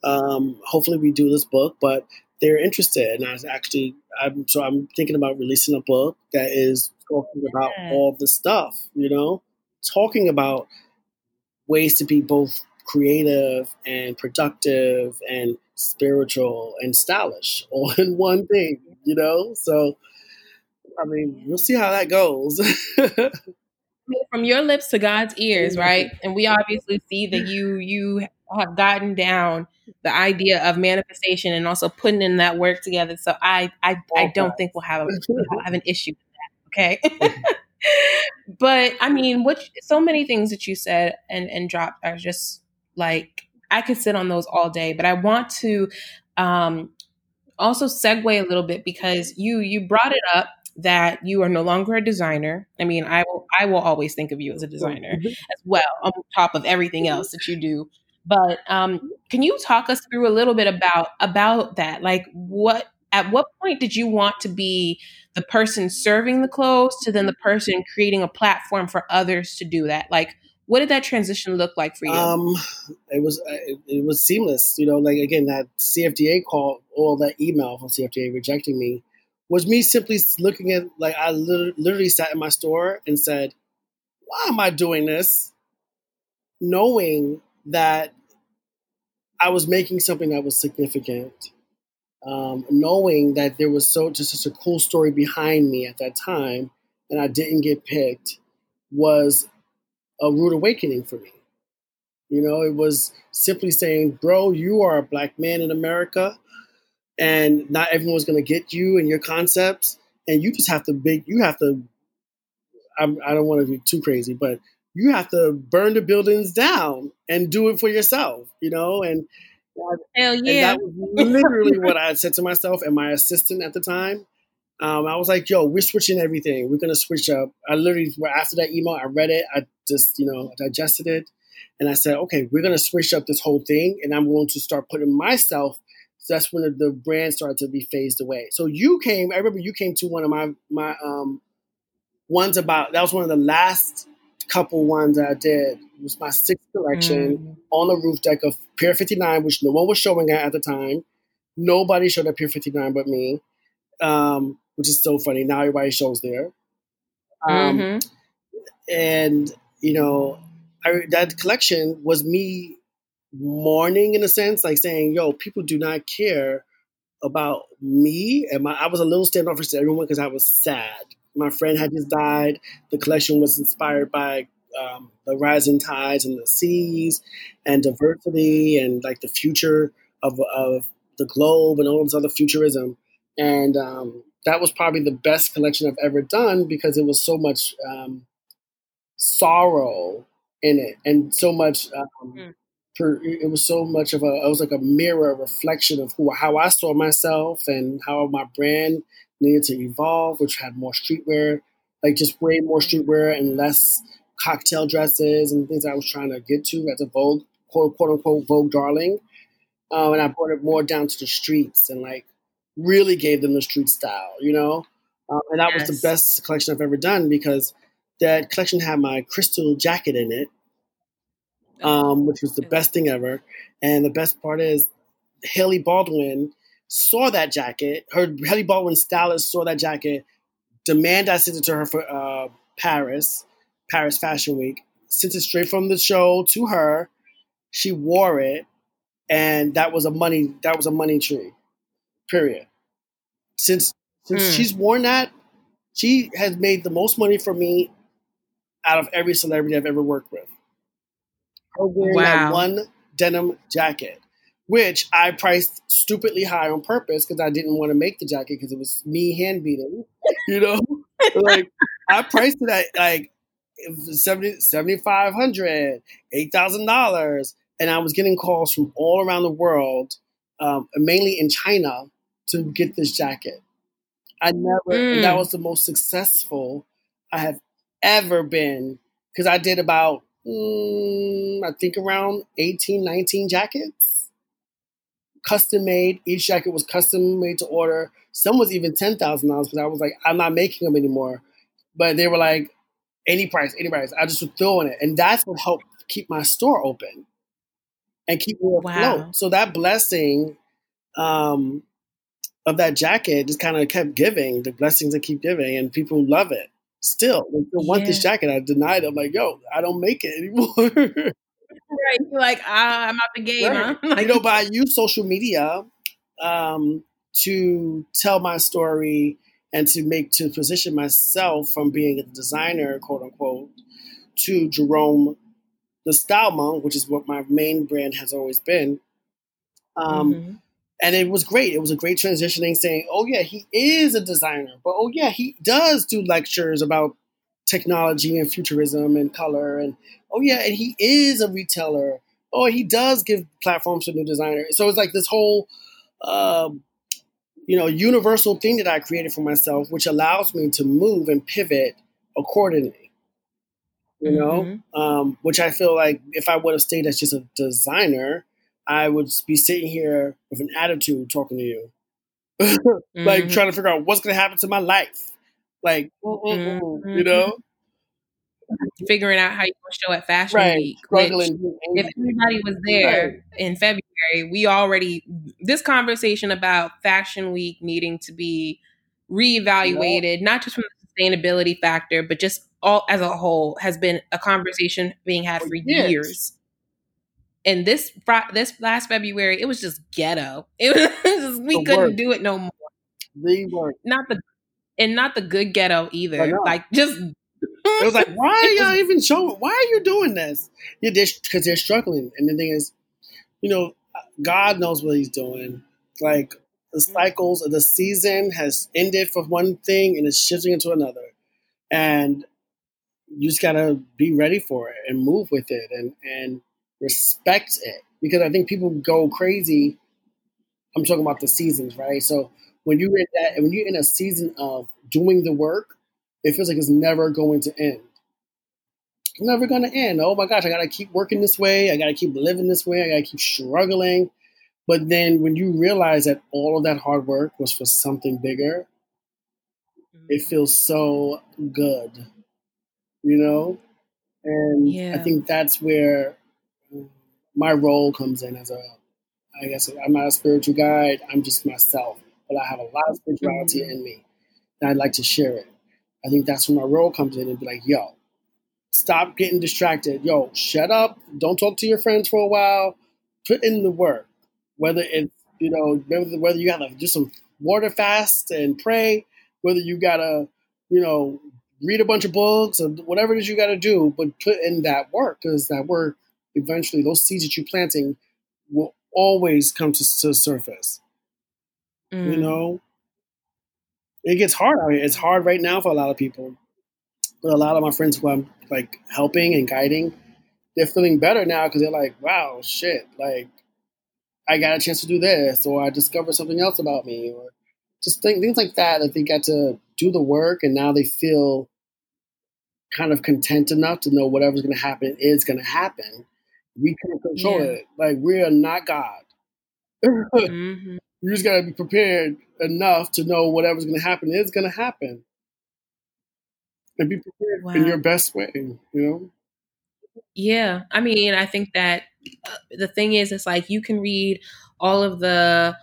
Um, hopefully, we do this book, but they're interested, and I was actually. I'm, so I'm thinking about releasing a book that is talking about yeah. all the stuff, you know, talking about ways to be both creative and productive and spiritual and stylish all in one thing, you know. So I mean, we'll see how that goes. From your lips to God's ears, mm-hmm. right? And we obviously see that you you have gotten down the idea of manifestation and also putting in that work together. So I I, I don't think we'll have a, we'll have an issue with that. Okay. Mm-hmm. but I mean, what so many things that you said and and dropped are just like I could sit on those all day. But I want to um, also segue a little bit because you you brought it up that you are no longer a designer. I mean, I will I will always think of you as a designer mm-hmm. as well, on top of everything else that you do. But um, can you talk us through a little bit about about that? Like, what at what point did you want to be the person serving the clothes to then the person creating a platform for others to do that? Like, what did that transition look like for you? Um, it was it, it was seamless. You know, like again, that CFDA call or that email from CFDA rejecting me was me simply looking at like I literally sat in my store and said, "Why am I doing this?" Knowing that I was making something that was significant, um, knowing that there was so just such a cool story behind me at that time, and I didn't get picked, was a rude awakening for me. You know, it was simply saying, "Bro, you are a black man in America and not everyone's going to get you and your concepts and you just have to big you have to I'm, i do not want to be too crazy but you have to burn the buildings down and do it for yourself you know and Hell yeah. And that was literally what I said to myself and my assistant at the time. Um, I was like, yo, we're switching everything. We're going to switch up. I literally, after that email, I read it. I just, you know, digested it. And I said, okay, we're going to switch up this whole thing and I'm going to start putting myself. So that's when the, the brand started to be phased away. So you came, I remember you came to one of my, my, um, ones about, that was one of the last couple ones I did. It was my sixth collection mm. on the roof deck of Pier 59, which no one was showing at at the time. Nobody showed at Pier 59 but me, um, which is so funny. Now everybody shows there. Um, mm-hmm. And, you know, I, that collection was me mourning in a sense, like saying, yo, people do not care about me. And my, I was a little standoffish to everyone because I was sad. My friend had just died. The collection was inspired by um, the rising tides and the seas and diversity and like the future of, of the globe and all this other futurism. And um, that was probably the best collection I've ever done because it was so much um, sorrow in it and so much. Um, mm. per, it was so much of a. It was like a mirror, reflection of who, how I saw myself and how my brand needed to evolve, which had more streetwear, like just way more streetwear and less cocktail dresses and things I was trying to get to as a Vogue quote, quote unquote Vogue darling. Um, and I brought it more down to the streets and like really gave them the street style, you know. Um, and that yes. was the best collection I've ever done because that collection had my crystal jacket in it, um, which was the best thing ever. And the best part is Hailey Baldwin saw that jacket. Her Hailey Baldwin stylist saw that jacket. Demand I sent it to her for uh, Paris, Paris Fashion Week. Sent it straight from the show to her. She wore it, and that was a money that was a money tree. Period. Since since mm. she's worn that, she has made the most money for me out of every celebrity I've ever worked with. Her wearing wow. that one denim jacket, which I priced stupidly high on purpose because I didn't want to make the jacket because it was me hand beating. You know, like I priced it at like 7500 $8,000. And I was getting calls from all around the world, um, mainly in China, to get this jacket. I never, mm. that was the most successful I have ever been because I did about, mm, I think around 18, 19 jackets. Custom made. Each jacket was custom made to order. Some was even $10,000 because I was like, I'm not making them anymore. But they were like, any price, any price. I just was throwing it. And that's what helped keep my store open and keep me afloat. Wow. So that blessing um, of that jacket just kind of kept giving the blessings that keep giving, and people love it. Still, they still want this jacket. I denied. I'm like, yo, I don't make it anymore. right, You're like ah, I'm out the game. Right. Huh? you know, but I use social media um, to tell my story and to make to position myself from being a designer, quote unquote, to Jerome, the style monk, which is what my main brand has always been. Um, mm-hmm. And it was great. It was a great transitioning, saying, "Oh yeah, he is a designer, but oh yeah, he does do lectures about technology and futurism and color, and oh yeah, and he is a retailer. Oh, he does give platforms to new designers. So it's like this whole." Um, you know, universal thing that I created for myself, which allows me to move and pivot accordingly. You know, mm-hmm. um, which I feel like if I would have stayed as just a designer, I would be sitting here with an attitude talking to you, like mm-hmm. trying to figure out what's going to happen to my life. Like, mm-hmm. you know, figuring out how you show at Fashion right. Week. Which, if everybody was there right. in February, we already this conversation about Fashion Week needing to be reevaluated, yeah. not just from the sustainability factor, but just all as a whole has been a conversation being had for, for years. years. And this this last February, it was just ghetto. It was just, we the couldn't work. do it no more. The work. Not the and not the good ghetto either. Like just it was like, why are y'all even showing? Why are you doing this? Yeah, because they're, they're struggling. And the thing is, you know, God knows what He's doing. Like the mm-hmm. cycles of the season has ended for one thing and it's shifting into another, and you just gotta be ready for it and move with it and and respect it because I think people go crazy. I'm talking about the seasons, right? So when you're in that, when you're in a season of doing the work it feels like it's never going to end. never gonna end. Oh my gosh, I gotta keep working this way. I gotta keep living this way. I gotta keep struggling. But then when you realize that all of that hard work was for something bigger, it Mm-hmm. feels so good, you know. And Yeah. I think that's where um, my role comes in as a, I guess I'm not a spiritual guide. I'm just myself, but I have a lot of spirituality Mhm. in me, and I'd like to share it. I think that's when my role comes in and be like, yo, stop getting distracted. Yo, shut up. Don't talk to your friends for a while. Put in the work. Whether it's, you know, whether, whether you gotta do some water fast and pray, whether you gotta, you know, read a bunch of books or whatever it is you gotta do, but put in that work because that work, eventually, those seeds that you're planting will always come to, to the surface. You Mm. know, it gets hard out here. It's hard right now for a lot of people. But a lot of my friends who I'm like helping and guiding, they're feeling better now because they're like, wow, shit, like I got a chance to do this, or I discovered something else about me, or just think, things like that. That they got to do the work, and now they feel kind of content enough to know whatever's going to happen is going to happen. We can't control Yeah. it. Like we are not God. you Mhm. just got to be prepared enough to know whatever's going to happen is going to happen, and be prepared in your best way. You know. Yeah, I mean, I think that uh, the thing is, it's like you can read all of the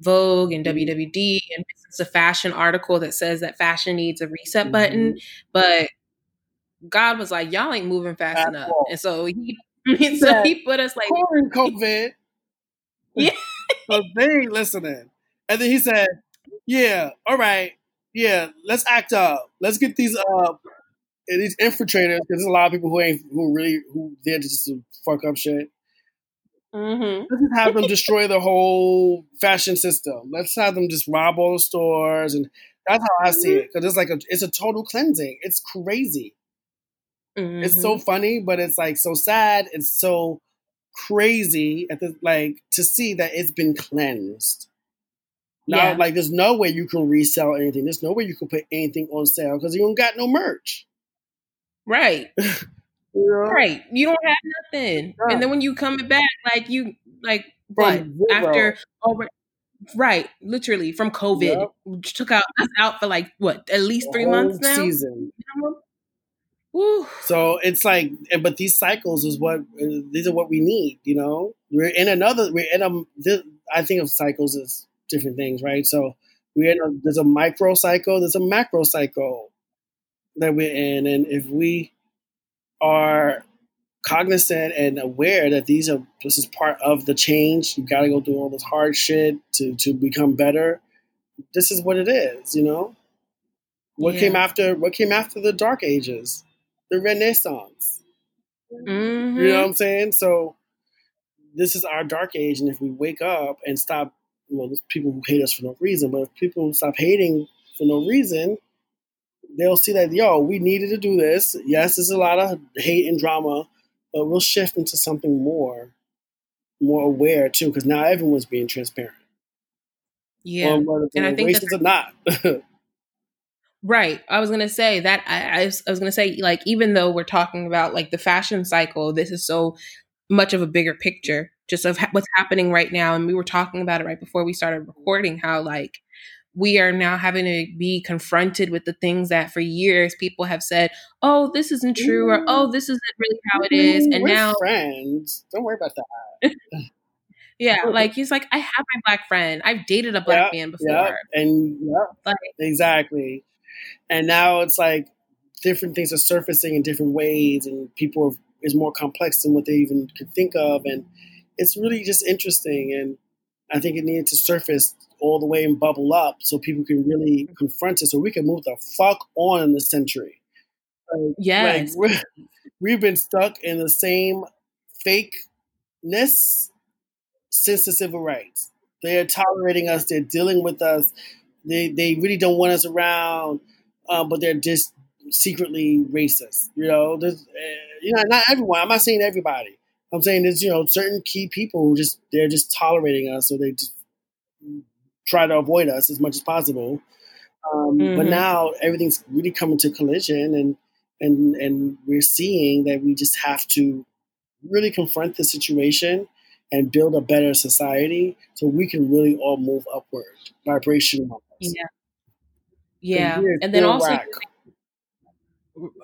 Vogue and Mhm. WWD and it's a fashion article that says that fashion needs a reset button, Mhm. but God was like, y'all ain't moving fast At enough, all. and so he, He so said, he put us like, During COVID, Yeah. so they ain't listening. And then he said, "Yeah, all right, yeah, let's act up. Let's get these uh these infiltrators because there's a lot of people who ain't who really who there just to fuck up shit. mm-hmm, Let's just have them destroy the whole fashion system. Let's have them just rob all the stores, and that's how I see it because it's like a it's a total cleansing. It's crazy. Mm-hmm. It's so funny, but it's like so sad. It's so crazy at the like to see that it's been cleansed. Now, Yeah. like, there's no way you can resell anything. There's no way you can put anything on sale because you don't got no merch. right, You know? right. You don't have nothing, Right. and then when you coming back, like you, like what after over. Right, literally from COVID, Yep. which took out us out for like what at least three months now. Season. minimum. Woo. So it's like, but these cycles is what these are what we need. You know, we're in another. We're in a. This, I think of cycles as different things, right? So we're in a. There's a micro cycle. There's a macro cycle that we're in, and if we are cognizant and aware that these are this is part of the change, you got to go through all this hard shit to to become better. This is what it is, you know. What Yeah. came after? What came after the Dark Ages? The Renaissance. Mhm. You know what I'm saying? So this is our dark age, and if we wake up and stop, well, there's people who hate us for no reason, but if people stop hating for no reason, they'll see that yo, we needed to do this. Yes, there's a lot of hate and drama, but we'll shift into something more, more aware too, because now everyone's being transparent. Yeah. And I think that- racist or not. Right. I was gonna say that I, I, was, was gonna say like even though we're talking about like the fashion cycle, this is so much of a bigger picture just of ha- what's happening right now. And we were talking about it right before we started recording. How like we are now having to be confronted with the things that for years people have said, "Oh, this isn't true," or mm-hmm. "Oh, this isn't really how it is." Mm-hmm. And We're now, friends. Don't worry about that. yeah, like he's like, "I have my black friend. I've dated a black man before." Yeah, and yeah, Like- exactly. And now it's like different things are surfacing in different ways, and people are, is more complex than what they even could think of, and it's really just interesting. And I think it needed to surface all the way and bubble up so people can really confront it, so we can move the fuck on in the century. Like, Yes. like, we've been stuck in the same fakeness since the civil rights. They're tolerating us. They're dealing with us. They they really don't want us around, um, but they're just secretly racist. You know, there's, uh, you know, not everyone. I'm not saying everybody. I'm saying there's you know certain key people who just they're just tolerating us, or they just try to avoid us as much as possible. Um, But Mhm. now everything's really coming to collision, and and and we're seeing that we just have to really confront the situation and build a better society so we can really all move upward vibration yeah yeah and then also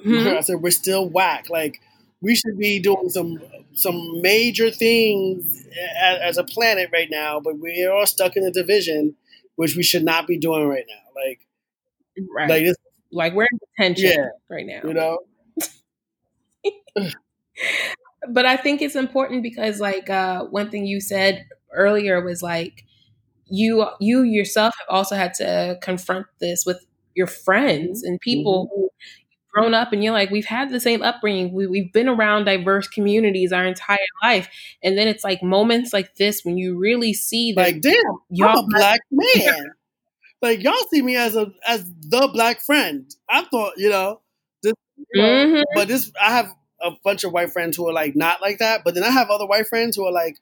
hmm? i said we're still whack. Like we should be doing some some major things as, as, a planet right now but we're all stuck in a division which we should not be doing right now. Like right. like, this, like we're in tension yeah, right now. You know? But I think it's important because like uh, one thing you said earlier was like you you yourself have also had to confront this with your friends and people mm-hmm. who grown up and you're like we've had the same upbringing. We, we've been around diverse communities our entire life. And then it's like moments like this when you really see that like damn y'all I'm a black man. Like y'all see me as a as the black friend. I thought you know this, you know, mm-hmm. but this i have a bunch of white friends who are like not like that, but then I have other white friends who are like,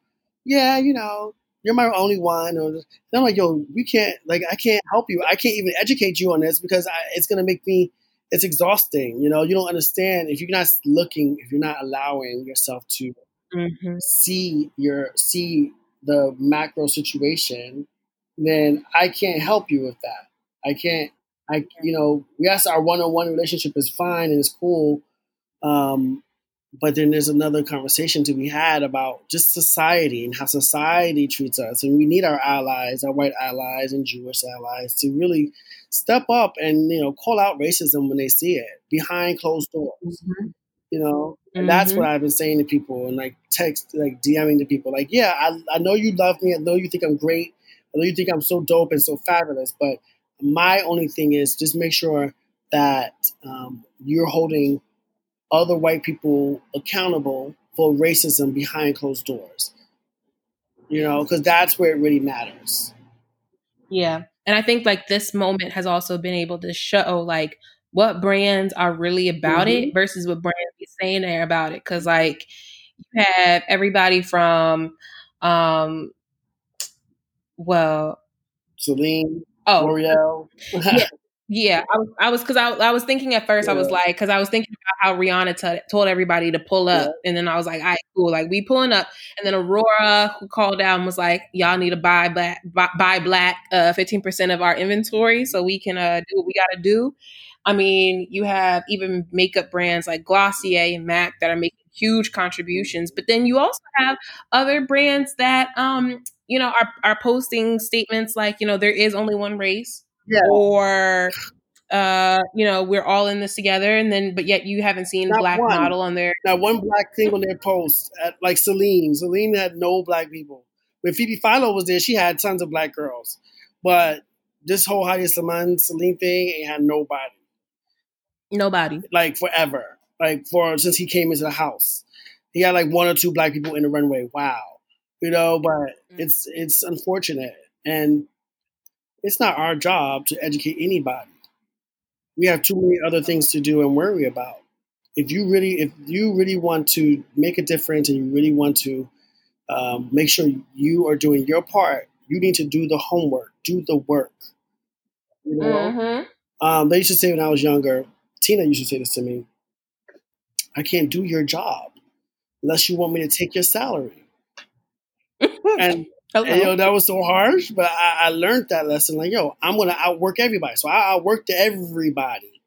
yeah, you know, you're my only one. Or I'm like, yo, we can't, like, I can't help you. I can't even educate you on this because I, it's going to make me, it's exhausting. You know, you don't understand if you're not looking, if you're not allowing yourself to mm-hmm. see your, see the macro situation, then I can't help you with that. I can't, I, you know, yes, our one-on-one relationship is fine and it's cool. Um, but then there's another conversation to be had about just society and how society treats us. And we need our allies, our white allies and Jewish allies to really step up and, you know, call out racism when they see it behind closed doors. Mm-hmm. You know, and mm-hmm. that's what I've been saying to people and like text, like DMing to people, like, yeah, I, I know you love me. I know you think I'm great. I know you think I'm so dope and so fabulous. But my only thing is just make sure that um, you're holding other white people accountable for racism behind closed doors. You know, because that's where it really matters. Yeah. And I think like this moment has also been able to show like what brands are really about mm-hmm. it versus what brands be saying they're about it. Cause like you have everybody from um well Celine, oh L'Oreal. yeah, Yeah, I was, I was, cause I, I was thinking at first, yeah. I was like, cause I was thinking about how Rihanna t- told everybody to pull up, yeah. and then I was like, all right, cool, like we pulling up, and then Aurora who called out and was like, y'all need to buy black, buy, buy black, uh, fifteen percent of our inventory so we can uh do what we got to do. I mean, you have even makeup brands like Glossier and Mac that are making huge contributions, but then you also have other brands that, um, you know, are are posting statements like, you know, there is only one race yeah. or uh, you know, we're all in this together, and then but yet you haven't seen Not black one. model on there. Not one black thing on their post. At, like Celine, Celine had no black people. When Phoebe Philo was there, she had tons of black girls, but this whole Hedi Slimane Celine thing ain't had nobody. Nobody. Like forever. Like for since he came into the house, he had like one or two black people in the runway. Wow, you know, but mm. it's it's unfortunate and it's not our job to educate anybody. We have too many other things to do and worry about. If you really, if you really want to make a difference and you really want to um, make sure you are doing your part, you need to do the homework, do the work. You know, mm-hmm. um, they used to say when I was younger. Tina used to say this to me. I can't do your job unless you want me to take your salary. and you know, that was so harsh, but I, I, learned that lesson. Like, yo, I'm gonna outwork everybody. So I outworked everybody.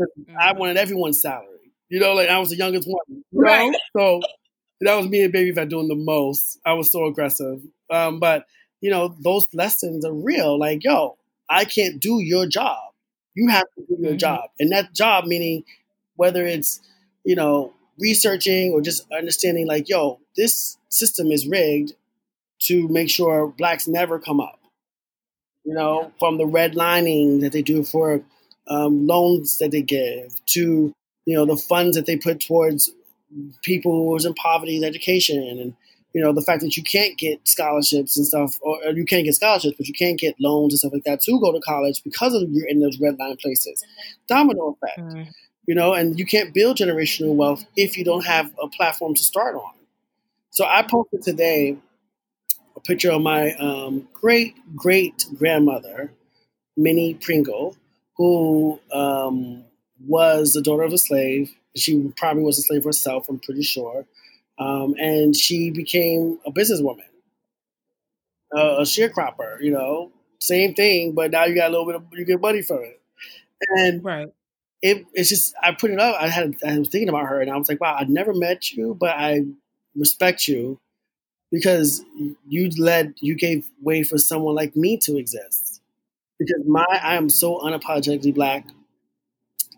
Mm-hmm. I wanted everyone's salary. You know, like I was the youngest one. Right. So that was me and Baby Phat doing the most. I was so aggressive. Um, but you know, those lessons are real. Like, yo, I can't do your job. You have to do your mm-hmm. job. And that job meaning whether it's, you know, researching or just understanding like, yo, this system is rigged to make sure blacks never come up. You know, yeah. from the redlining that they do for um, loans that they give to you know the funds that they put towards people who are in poverty and education and you know the fact that you can't get scholarships and stuff or, or, you can't get scholarships but you can't get loans and stuff like that to go to college because of you're in those redline places domino effect mm. you know and you can't build generational wealth if you don't have a platform to start on so i posted today a picture of my um, great great grandmother, Minnie Pringle, who um, was the daughter of a slave. She probably was a slave herself, I'm pretty sure. Um, and she became a businesswoman, uh, a sharecropper, you know, same thing, but now you got a little bit of, you get money from it. And right. it, it's just, I put it up, I had, I was thinking about her and I was like, wow, I never met you, but I respect you because you led, you gave way for someone like me to exist. Because my, I am so unapologetically black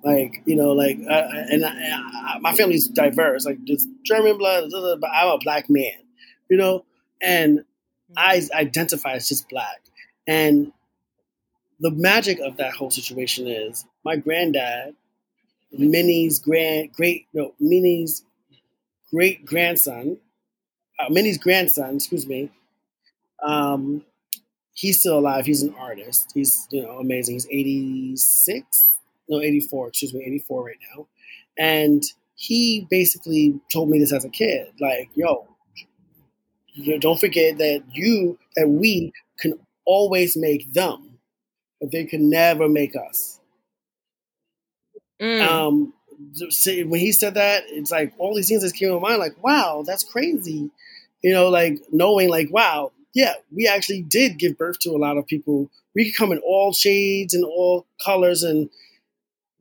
like you know, like uh, and I, I, my family's diverse, like just German blood, but I'm a black man, you know, and I mm-hmm. identify as just black. And the magic of that whole situation is my granddad, Minnie's grand great no Minnie's great grandson, uh, Minnie's grandson, excuse me. Um, he's still alive. He's an artist. He's you know amazing. He's 86 no, 84, excuse me, 84 right now. And he basically told me this as a kid, like, yo, don't forget that you, that we can always make them, but they can never make us. Mm. Um, when he said that, it's like all these things that came to my mind, like, wow, that's crazy. You know, like knowing, like, wow, yeah, we actually did give birth to a lot of people. We could come in all shades and all colors and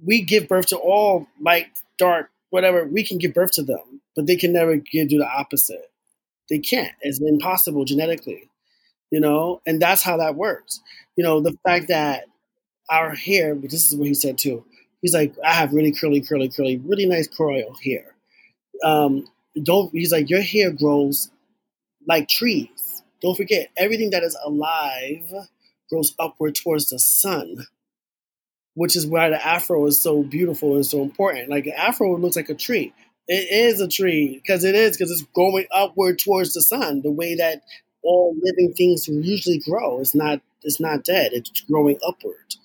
we give birth to all light, dark, whatever. We can give birth to them, but they can never give, do the opposite. They can't. It's impossible genetically, you know. And that's how that works. You know, the fact that our hair. But this is what he said too. He's like, I have really curly, curly, curly, really nice curly hair. Um, don't. He's like, your hair grows like trees. Don't forget, everything that is alive grows upward towards the sun which is why the afro is so beautiful and so important. Like the afro looks like a tree. It is a tree because it is because it's going upward towards the sun. The way that all living things usually grow. It's not. It's not dead. It's growing upward.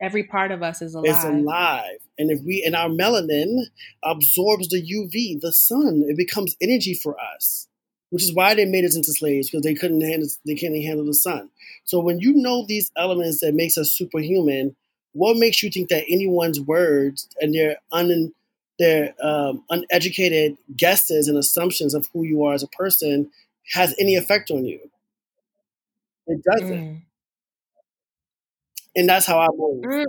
Every part of us is alive. It's alive, and if we and our melanin absorbs the UV, the sun, it becomes energy for us which is why they made us into slaves because they couldn't handle they can't handle the sun. So when you know these elements that makes us superhuman, what makes you think that anyone's words and their un their um, uneducated guesses and assumptions of who you are as a person has any effect on you? It doesn't. Mm. And that's how I move. Mm.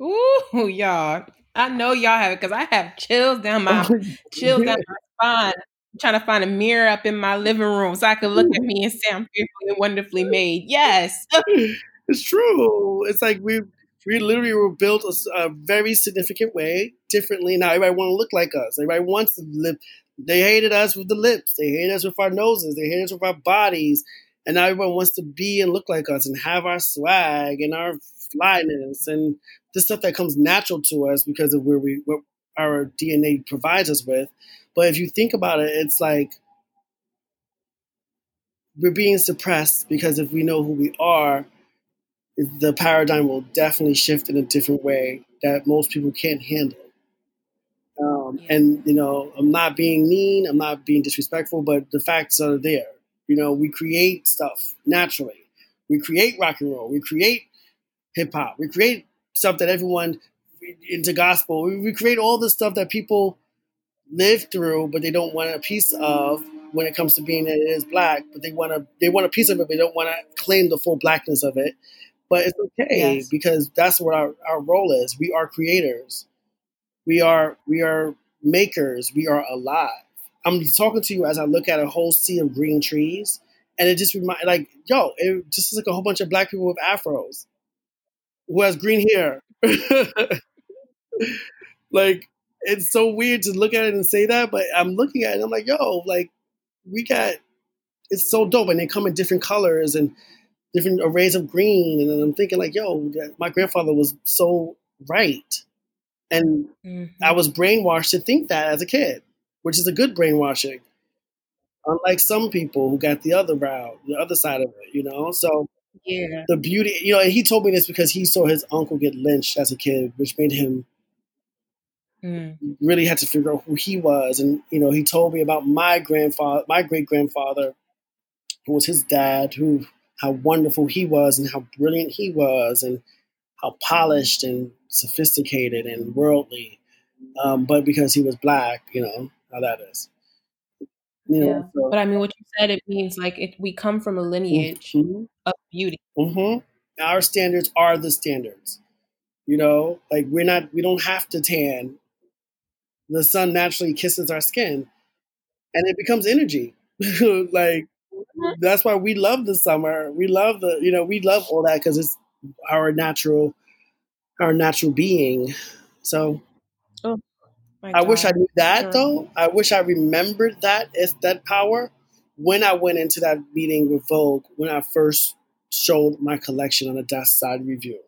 Ooh, y'all. I know y'all have it because I have chills down my chills down my spine. Trying to find a mirror up in my living room so I could look at me and say I'm fearfully and wonderfully made. Yes. It's true. It's like we we literally were built a, a very significant way, differently. Now everybody want to look like us. Everybody wants to live. They hated us with the lips. They hated us with our noses. They hated us with our bodies. And now everyone wants to be and look like us and have our swag and our flyness and the stuff that comes natural to us because of where we what our DNA provides us with. But if you think about it, it's like we're being suppressed because if we know who we are, the paradigm will definitely shift in a different way that most people can't handle. Um, yeah. And you know, I'm not being mean, I'm not being disrespectful, but the facts are there. You know, we create stuff naturally. We create rock and roll. We create hip hop. We create stuff that everyone into gospel. We, we create all the stuff that people live through, but they don't want a piece of when it comes to being that it is black. But they want to they want a piece of it, but they don't want to claim the full blackness of it. But it's okay yes. because that's what our, our role is. We are creators. We are we are makers. We are alive. I'm talking to you as I look at a whole sea of green trees, and it just remind like, yo, it just looks like a whole bunch of black people with afros who has green hair. like it's so weird to look at it and say that, but I'm looking at it, I'm like, yo, like we got it's so dope, and they come in different colors and different arrays of green, and then I'm thinking like, yo, my grandfather was so right, and mm-hmm. I was brainwashed to think that as a kid, which is a good brainwashing. Unlike some people who got the other route, the other side of it, you know. So yeah, the beauty, you know, and he told me this because he saw his uncle get lynched as a kid, which made him Mm. really had to figure out who he was. And, you know, he told me about my grandfather, my great grandfather, who was his dad, who how wonderful he was and how brilliant he was and how polished and sophisticated and worldly. Um, but because he was black, you know how that is. You know, yeah. so. But I mean, what you said, it means like it, we come from a lineage mm-hmm. of beauty. Mm-hmm. Our standards are the standards. You know, like we're not, we don't have to tan. The sun naturally kisses our skin and it becomes energy. like, mm-hmm. that's why we love the summer. We love the, you know, we love all that because it's our natural, our natural being. So, oh, I wish I knew that sure. though. I wish I remembered that if that power when I went into that meeting with Vogue when I first showed my collection on the desk side review.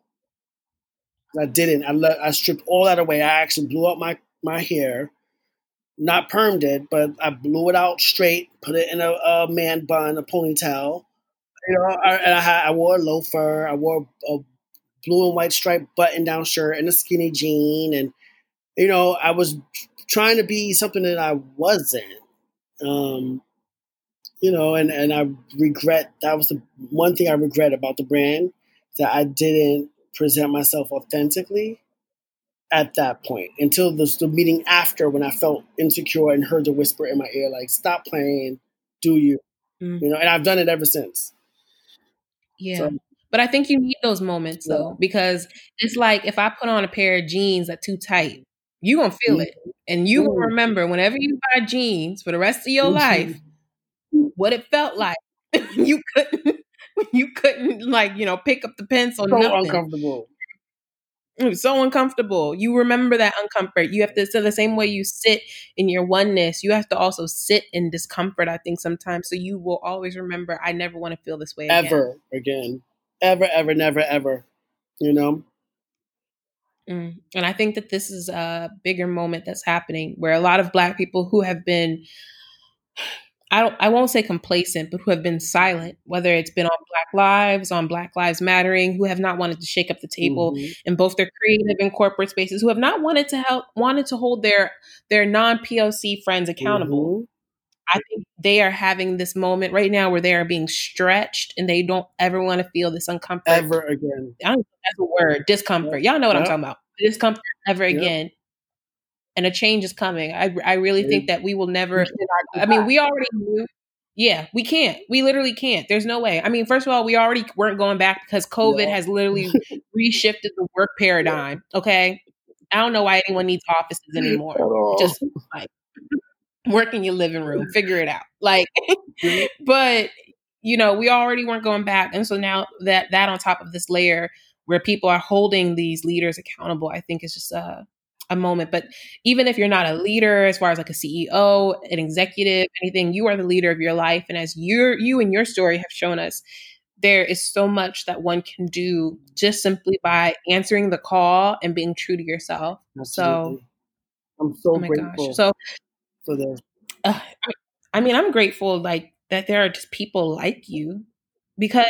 I didn't. I I stripped all that away. I actually blew up my my hair, not permed it, but I blew it out straight, put it in a, a man bun, a ponytail. You know, I, and I, had, I wore a loafer. I wore a blue and white striped button down shirt and a skinny jean, and you know, I was trying to be something that I wasn't. Um, you know, and, and I regret that was the one thing I regret about the brand that I didn't present myself authentically at that point until the, the meeting after when I felt insecure and heard the whisper in my ear like, "Stop playing, do you?" Mm. You know, and I've done it ever since. Yeah. So, but I think you need those moments yeah. though, because it's like if I put on a pair of jeans that too tight, you gonna feel mm-hmm. it, and you will remember whenever you buy jeans for the rest of your mm-hmm. life what it felt like. you couldn't, you couldn't like you know pick up the pencil. So nothing. uncomfortable. Was so uncomfortable. You remember that uncomfort. You have to, so the same way you sit in your oneness, you have to also sit in discomfort, I think, sometimes. So you will always remember, I never want to feel this way Ever again. Ever, ever, never, ever. You know? Mm. And I think that this is a bigger moment that's happening where a lot of Black people who have been, I don't, I won't say complacent, but who have been silent, whether it's been on Black Lives, on Black Lives Mattering, who have not wanted to shake up the table mm-hmm. in both their creative and corporate spaces, who have not wanted to help, wanted to hold their their non POC friends accountable. Mm-hmm. I think they are having this moment right now where they are being stretched and they don't ever want to feel this uncomfort ever again. I don't know that's a word. Discomfort. Y'all know what I'm talking about. Discomfort ever again. And a change is coming. I I really think that we will never I mean, we already knew yeah, we can't. We literally can't. There's no way. I mean, first of all, we already weren't going back because COVID yeah. has literally reshifted the work paradigm. Okay. I don't know why anyone needs offices anymore. Just like work in your living room, figure it out. Like, but you know, we already weren't going back, and so now that that on top of this layer where people are holding these leaders accountable, I think is just a a moment. But even if you're not a leader, as far as like a CEO, an executive, anything, you are the leader of your life, and as you you and your story have shown us. There is so much that one can do just simply by answering the call and being true to yourself. Absolutely. So, I'm so oh grateful. Gosh. So, for the uh, I mean, I'm grateful like that there are just people like you because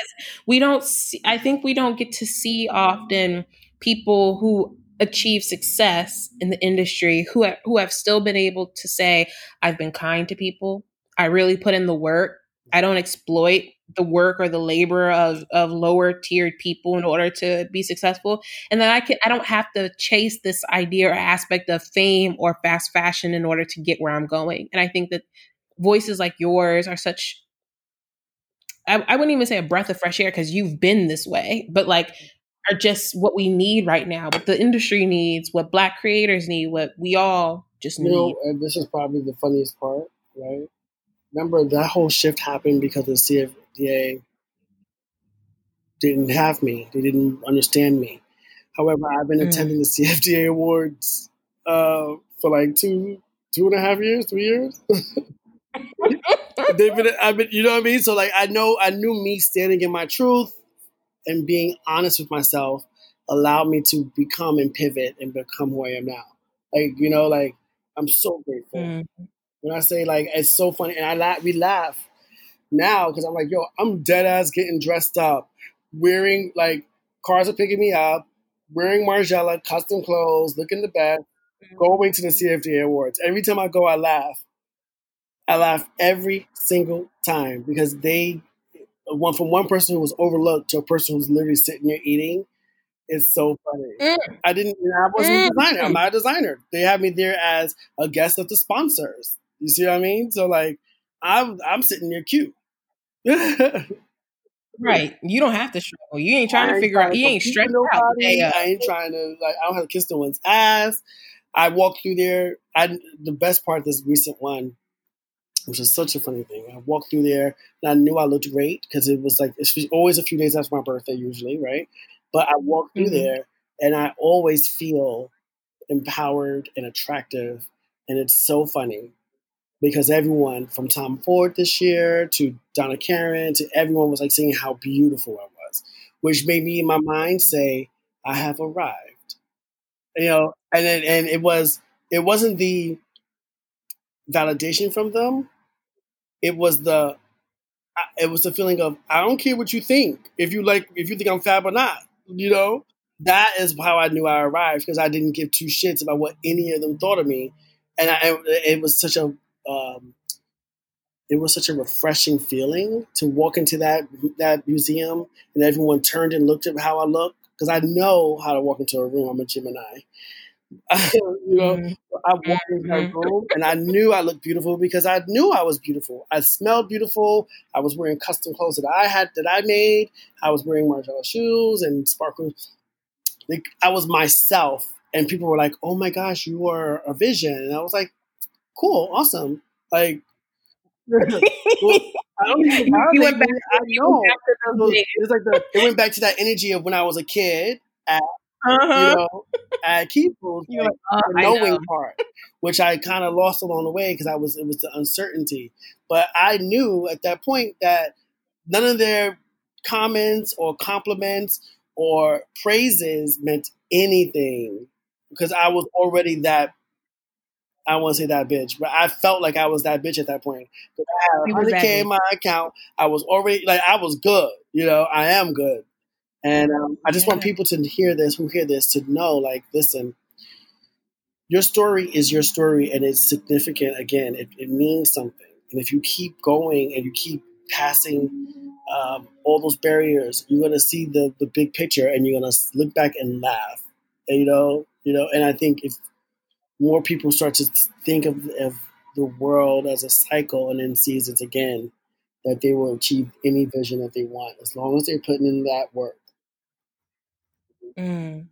we don't see, I think we don't get to see often people who achieve success in the industry who have, who have still been able to say I've been kind to people. I really put in the work. I don't exploit the work or the labor of of lower tiered people in order to be successful and then i can i don't have to chase this idea or aspect of fame or fast fashion in order to get where i'm going and i think that voices like yours are such I, I wouldn't even say a breath of fresh air because you've been this way but like are just what we need right now what the industry needs what black creators need what we all just need know, and this is probably the funniest part right remember that whole shift happened because the CF, they didn't have me. They didn't understand me. However, I've been mm. attending the CFDA awards uh, for like two, two and a half years, three years. They've been, I've been, you know what I mean. So like, I know, I knew me standing in my truth and being honest with myself allowed me to become and pivot and become who I am now. Like, you know, like I'm so grateful. Mm. When I say like, it's so funny, and I laugh, we laugh now because I'm like, yo, I'm dead ass getting dressed up, wearing like cars are picking me up, wearing Margiela custom clothes, looking the best, mm-hmm. going to the CFDA awards. Every time I go, I laugh. I laugh every single time because they one from one person who was overlooked to a person who's literally sitting there eating is so funny. Mm. I didn't. I wasn't mm. a designer. I'm not a designer. They had me there as a guest of the sponsors. You see what I mean? So like, I'm I'm sitting there cute. right. You don't have to struggle. You ain't trying to figure out. You ain't stressed out. I ain't trying to like. I don't have to kiss no one's ass. I walked through there. I the best part of this recent one, which is such a funny thing. I walked through there and I knew I looked great because it was like it's always a few days after my birthday usually, right? But I walked through mm-hmm. there and I always feel empowered and attractive, and it's so funny because everyone from Tom Ford this year to Donna Karan to everyone was like saying how beautiful I was, which made me in my mind say, I have arrived. You know, and then, and it was it wasn't the validation from them. It was the it was the feeling of I don't care what you think. If you like if you think I'm fab or not, you know? That is how I knew I arrived because I didn't give two shits about what any of them thought of me. And I, it was such a um, it was such a refreshing feeling to walk into that that museum and everyone turned and looked at how I looked because I know how to walk into a room. I'm a Gemini. you know, mm-hmm. I walked into that mm-hmm. room and I knew I looked beautiful because I knew I was beautiful. I smelled beautiful. I was wearing custom clothes that I had that I made. I was wearing Margiela shoes and sparkles. Like I was myself, and people were like, "Oh my gosh, you are a vision," and I was like, "Cool, awesome." Like I don't even you went back, I know. It was like the, it went back to that energy of when I was a kid at uh-huh. you know at Keebles, like, like, oh, the knowing know. part, which I kind of lost along the way because I was it was the uncertainty. But I knew at that point that none of their comments or compliments or praises meant anything because I was already that I want to say that bitch, but I felt like I was that bitch at that point. I had 100k in my account. I was already like I was good. You know, I am good, and um, I just yeah. want people to hear this, who hear this, to know like, listen, your story is your story, and it's significant. Again, it, it means something, and if you keep going and you keep passing um, all those barriers, you're gonna see the the big picture, and you're gonna look back and laugh. And, you know, you know, and I think if more people start to think of, of the world as a cycle and in seasons again, that they will achieve any vision that they want as long as they're putting in that work. Mm.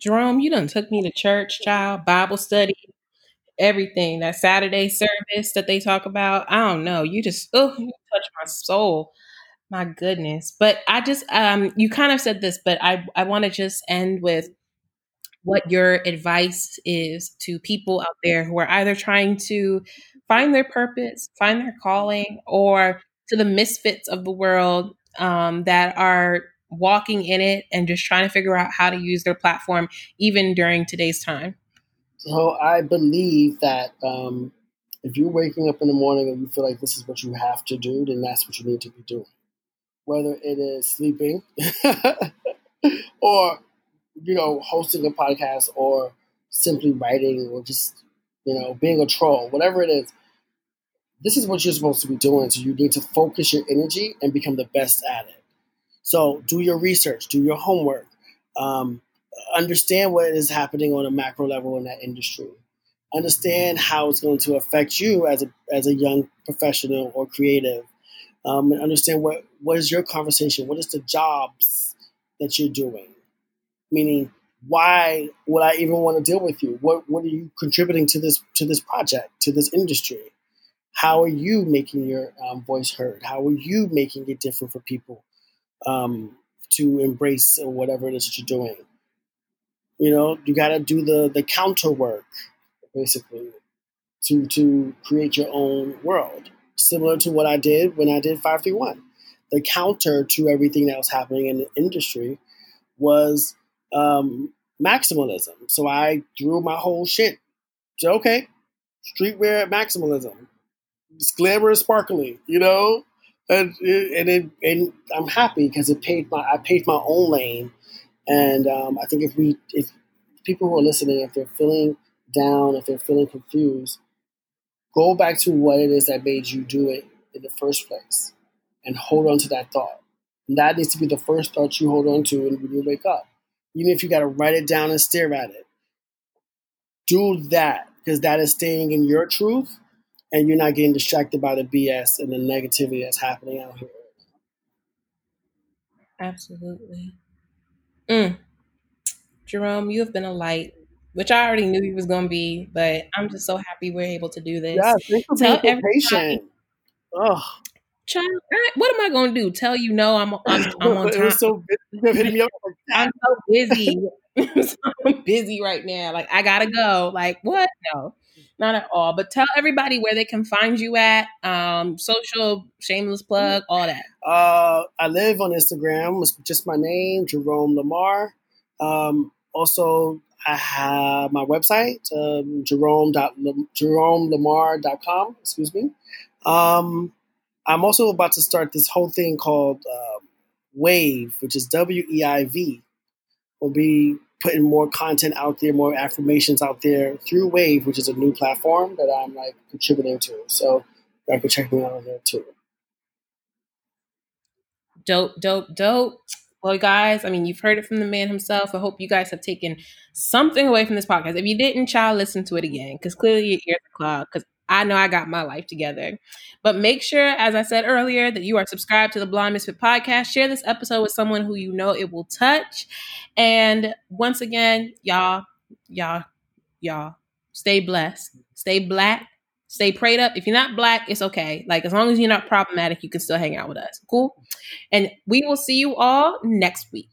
Jerome, you done took me to church, child, Bible study, everything. That Saturday service that they talk about. I don't know. You just oh, you touch my soul. My goodness. But I just um you kind of said this, but I I want to just end with what your advice is to people out there who are either trying to find their purpose, find their calling, or to the misfits of the world um, that are walking in it and just trying to figure out how to use their platform even during today's time? So I believe that um, if you're waking up in the morning and you feel like this is what you have to do, then that's what you need to be doing. Whether it is sleeping or you know, hosting a podcast or simply writing or just, you know, being a troll, whatever it is, this is what you're supposed to be doing. So you need to focus your energy and become the best at it. So do your research, do your homework, um, understand what is happening on a macro level in that industry. Understand how it's going to affect you as a as a young professional or creative, um, and understand what what is your conversation, what is the jobs that you're doing, meaning why would I even want to deal with you? What what are you contributing to this to this project to this industry? How are you making your um, voice heard? How are you making it different for people um, to embrace whatever it is that you're doing? You know, you got to do the the counter work basically to to create your own world, similar to what I did when I did five three one. The counter to everything that was happening in the industry was um, maximalism. So I drew my whole shit. So, okay, streetwear maximalism. It's glamorous, sparkly, you know? And, and, it, and I'm happy because it paid my, I paid my own lane. And um, I think if we, if people who are listening, if they're feeling down, if they're feeling confused, go back to what it is that made you do it in the first place and hold on to that thought. And that needs to be the first thought you hold on to when you wake up even if you got to write it down and stare at it. Do that because that is staying in your truth and you're not getting distracted by the BS and the negativity that's happening out here. Absolutely. Mm. Jerome, you have been a light, which I already knew you was going to be, but I'm just so happy we're able to do this. Yeah, thanks for Tell being patient. Oh. Child, what am I going to do? Tell you no, I'm, I'm, I'm on time. so busy. I'm so busy. I'm busy right now. Like, I got to go. Like, what? No. Not at all. But tell everybody where they can find you at. Um, social, shameless plug, all that. Uh, I live on Instagram. It's just my name, Jerome Lamaar. Um, also, I have my website, um, Jerome JeromeLamaar.com. Excuse me. Um, I'm also about to start this whole thing called uh, Wave, which is W E I V. Will be putting more content out there, more affirmations out there through Wave, which is a new platform that I'm like contributing to. So you can check me out on there too. Dope, dope, dope. Well, guys, I mean, you've heard it from the man himself. I hope you guys have taken something away from this podcast. If you didn't, child, listen to it again because clearly your ears are clogged. Because I know I got my life together. But make sure, as I said earlier, that you are subscribed to the Blonde Misfit podcast. Share this episode with someone who you know it will touch. And once again, y'all, y'all, y'all, stay blessed, stay black, stay prayed up. If you're not black, it's okay. Like as long as you're not problematic, you can still hang out with us. Cool. And we will see you all next week.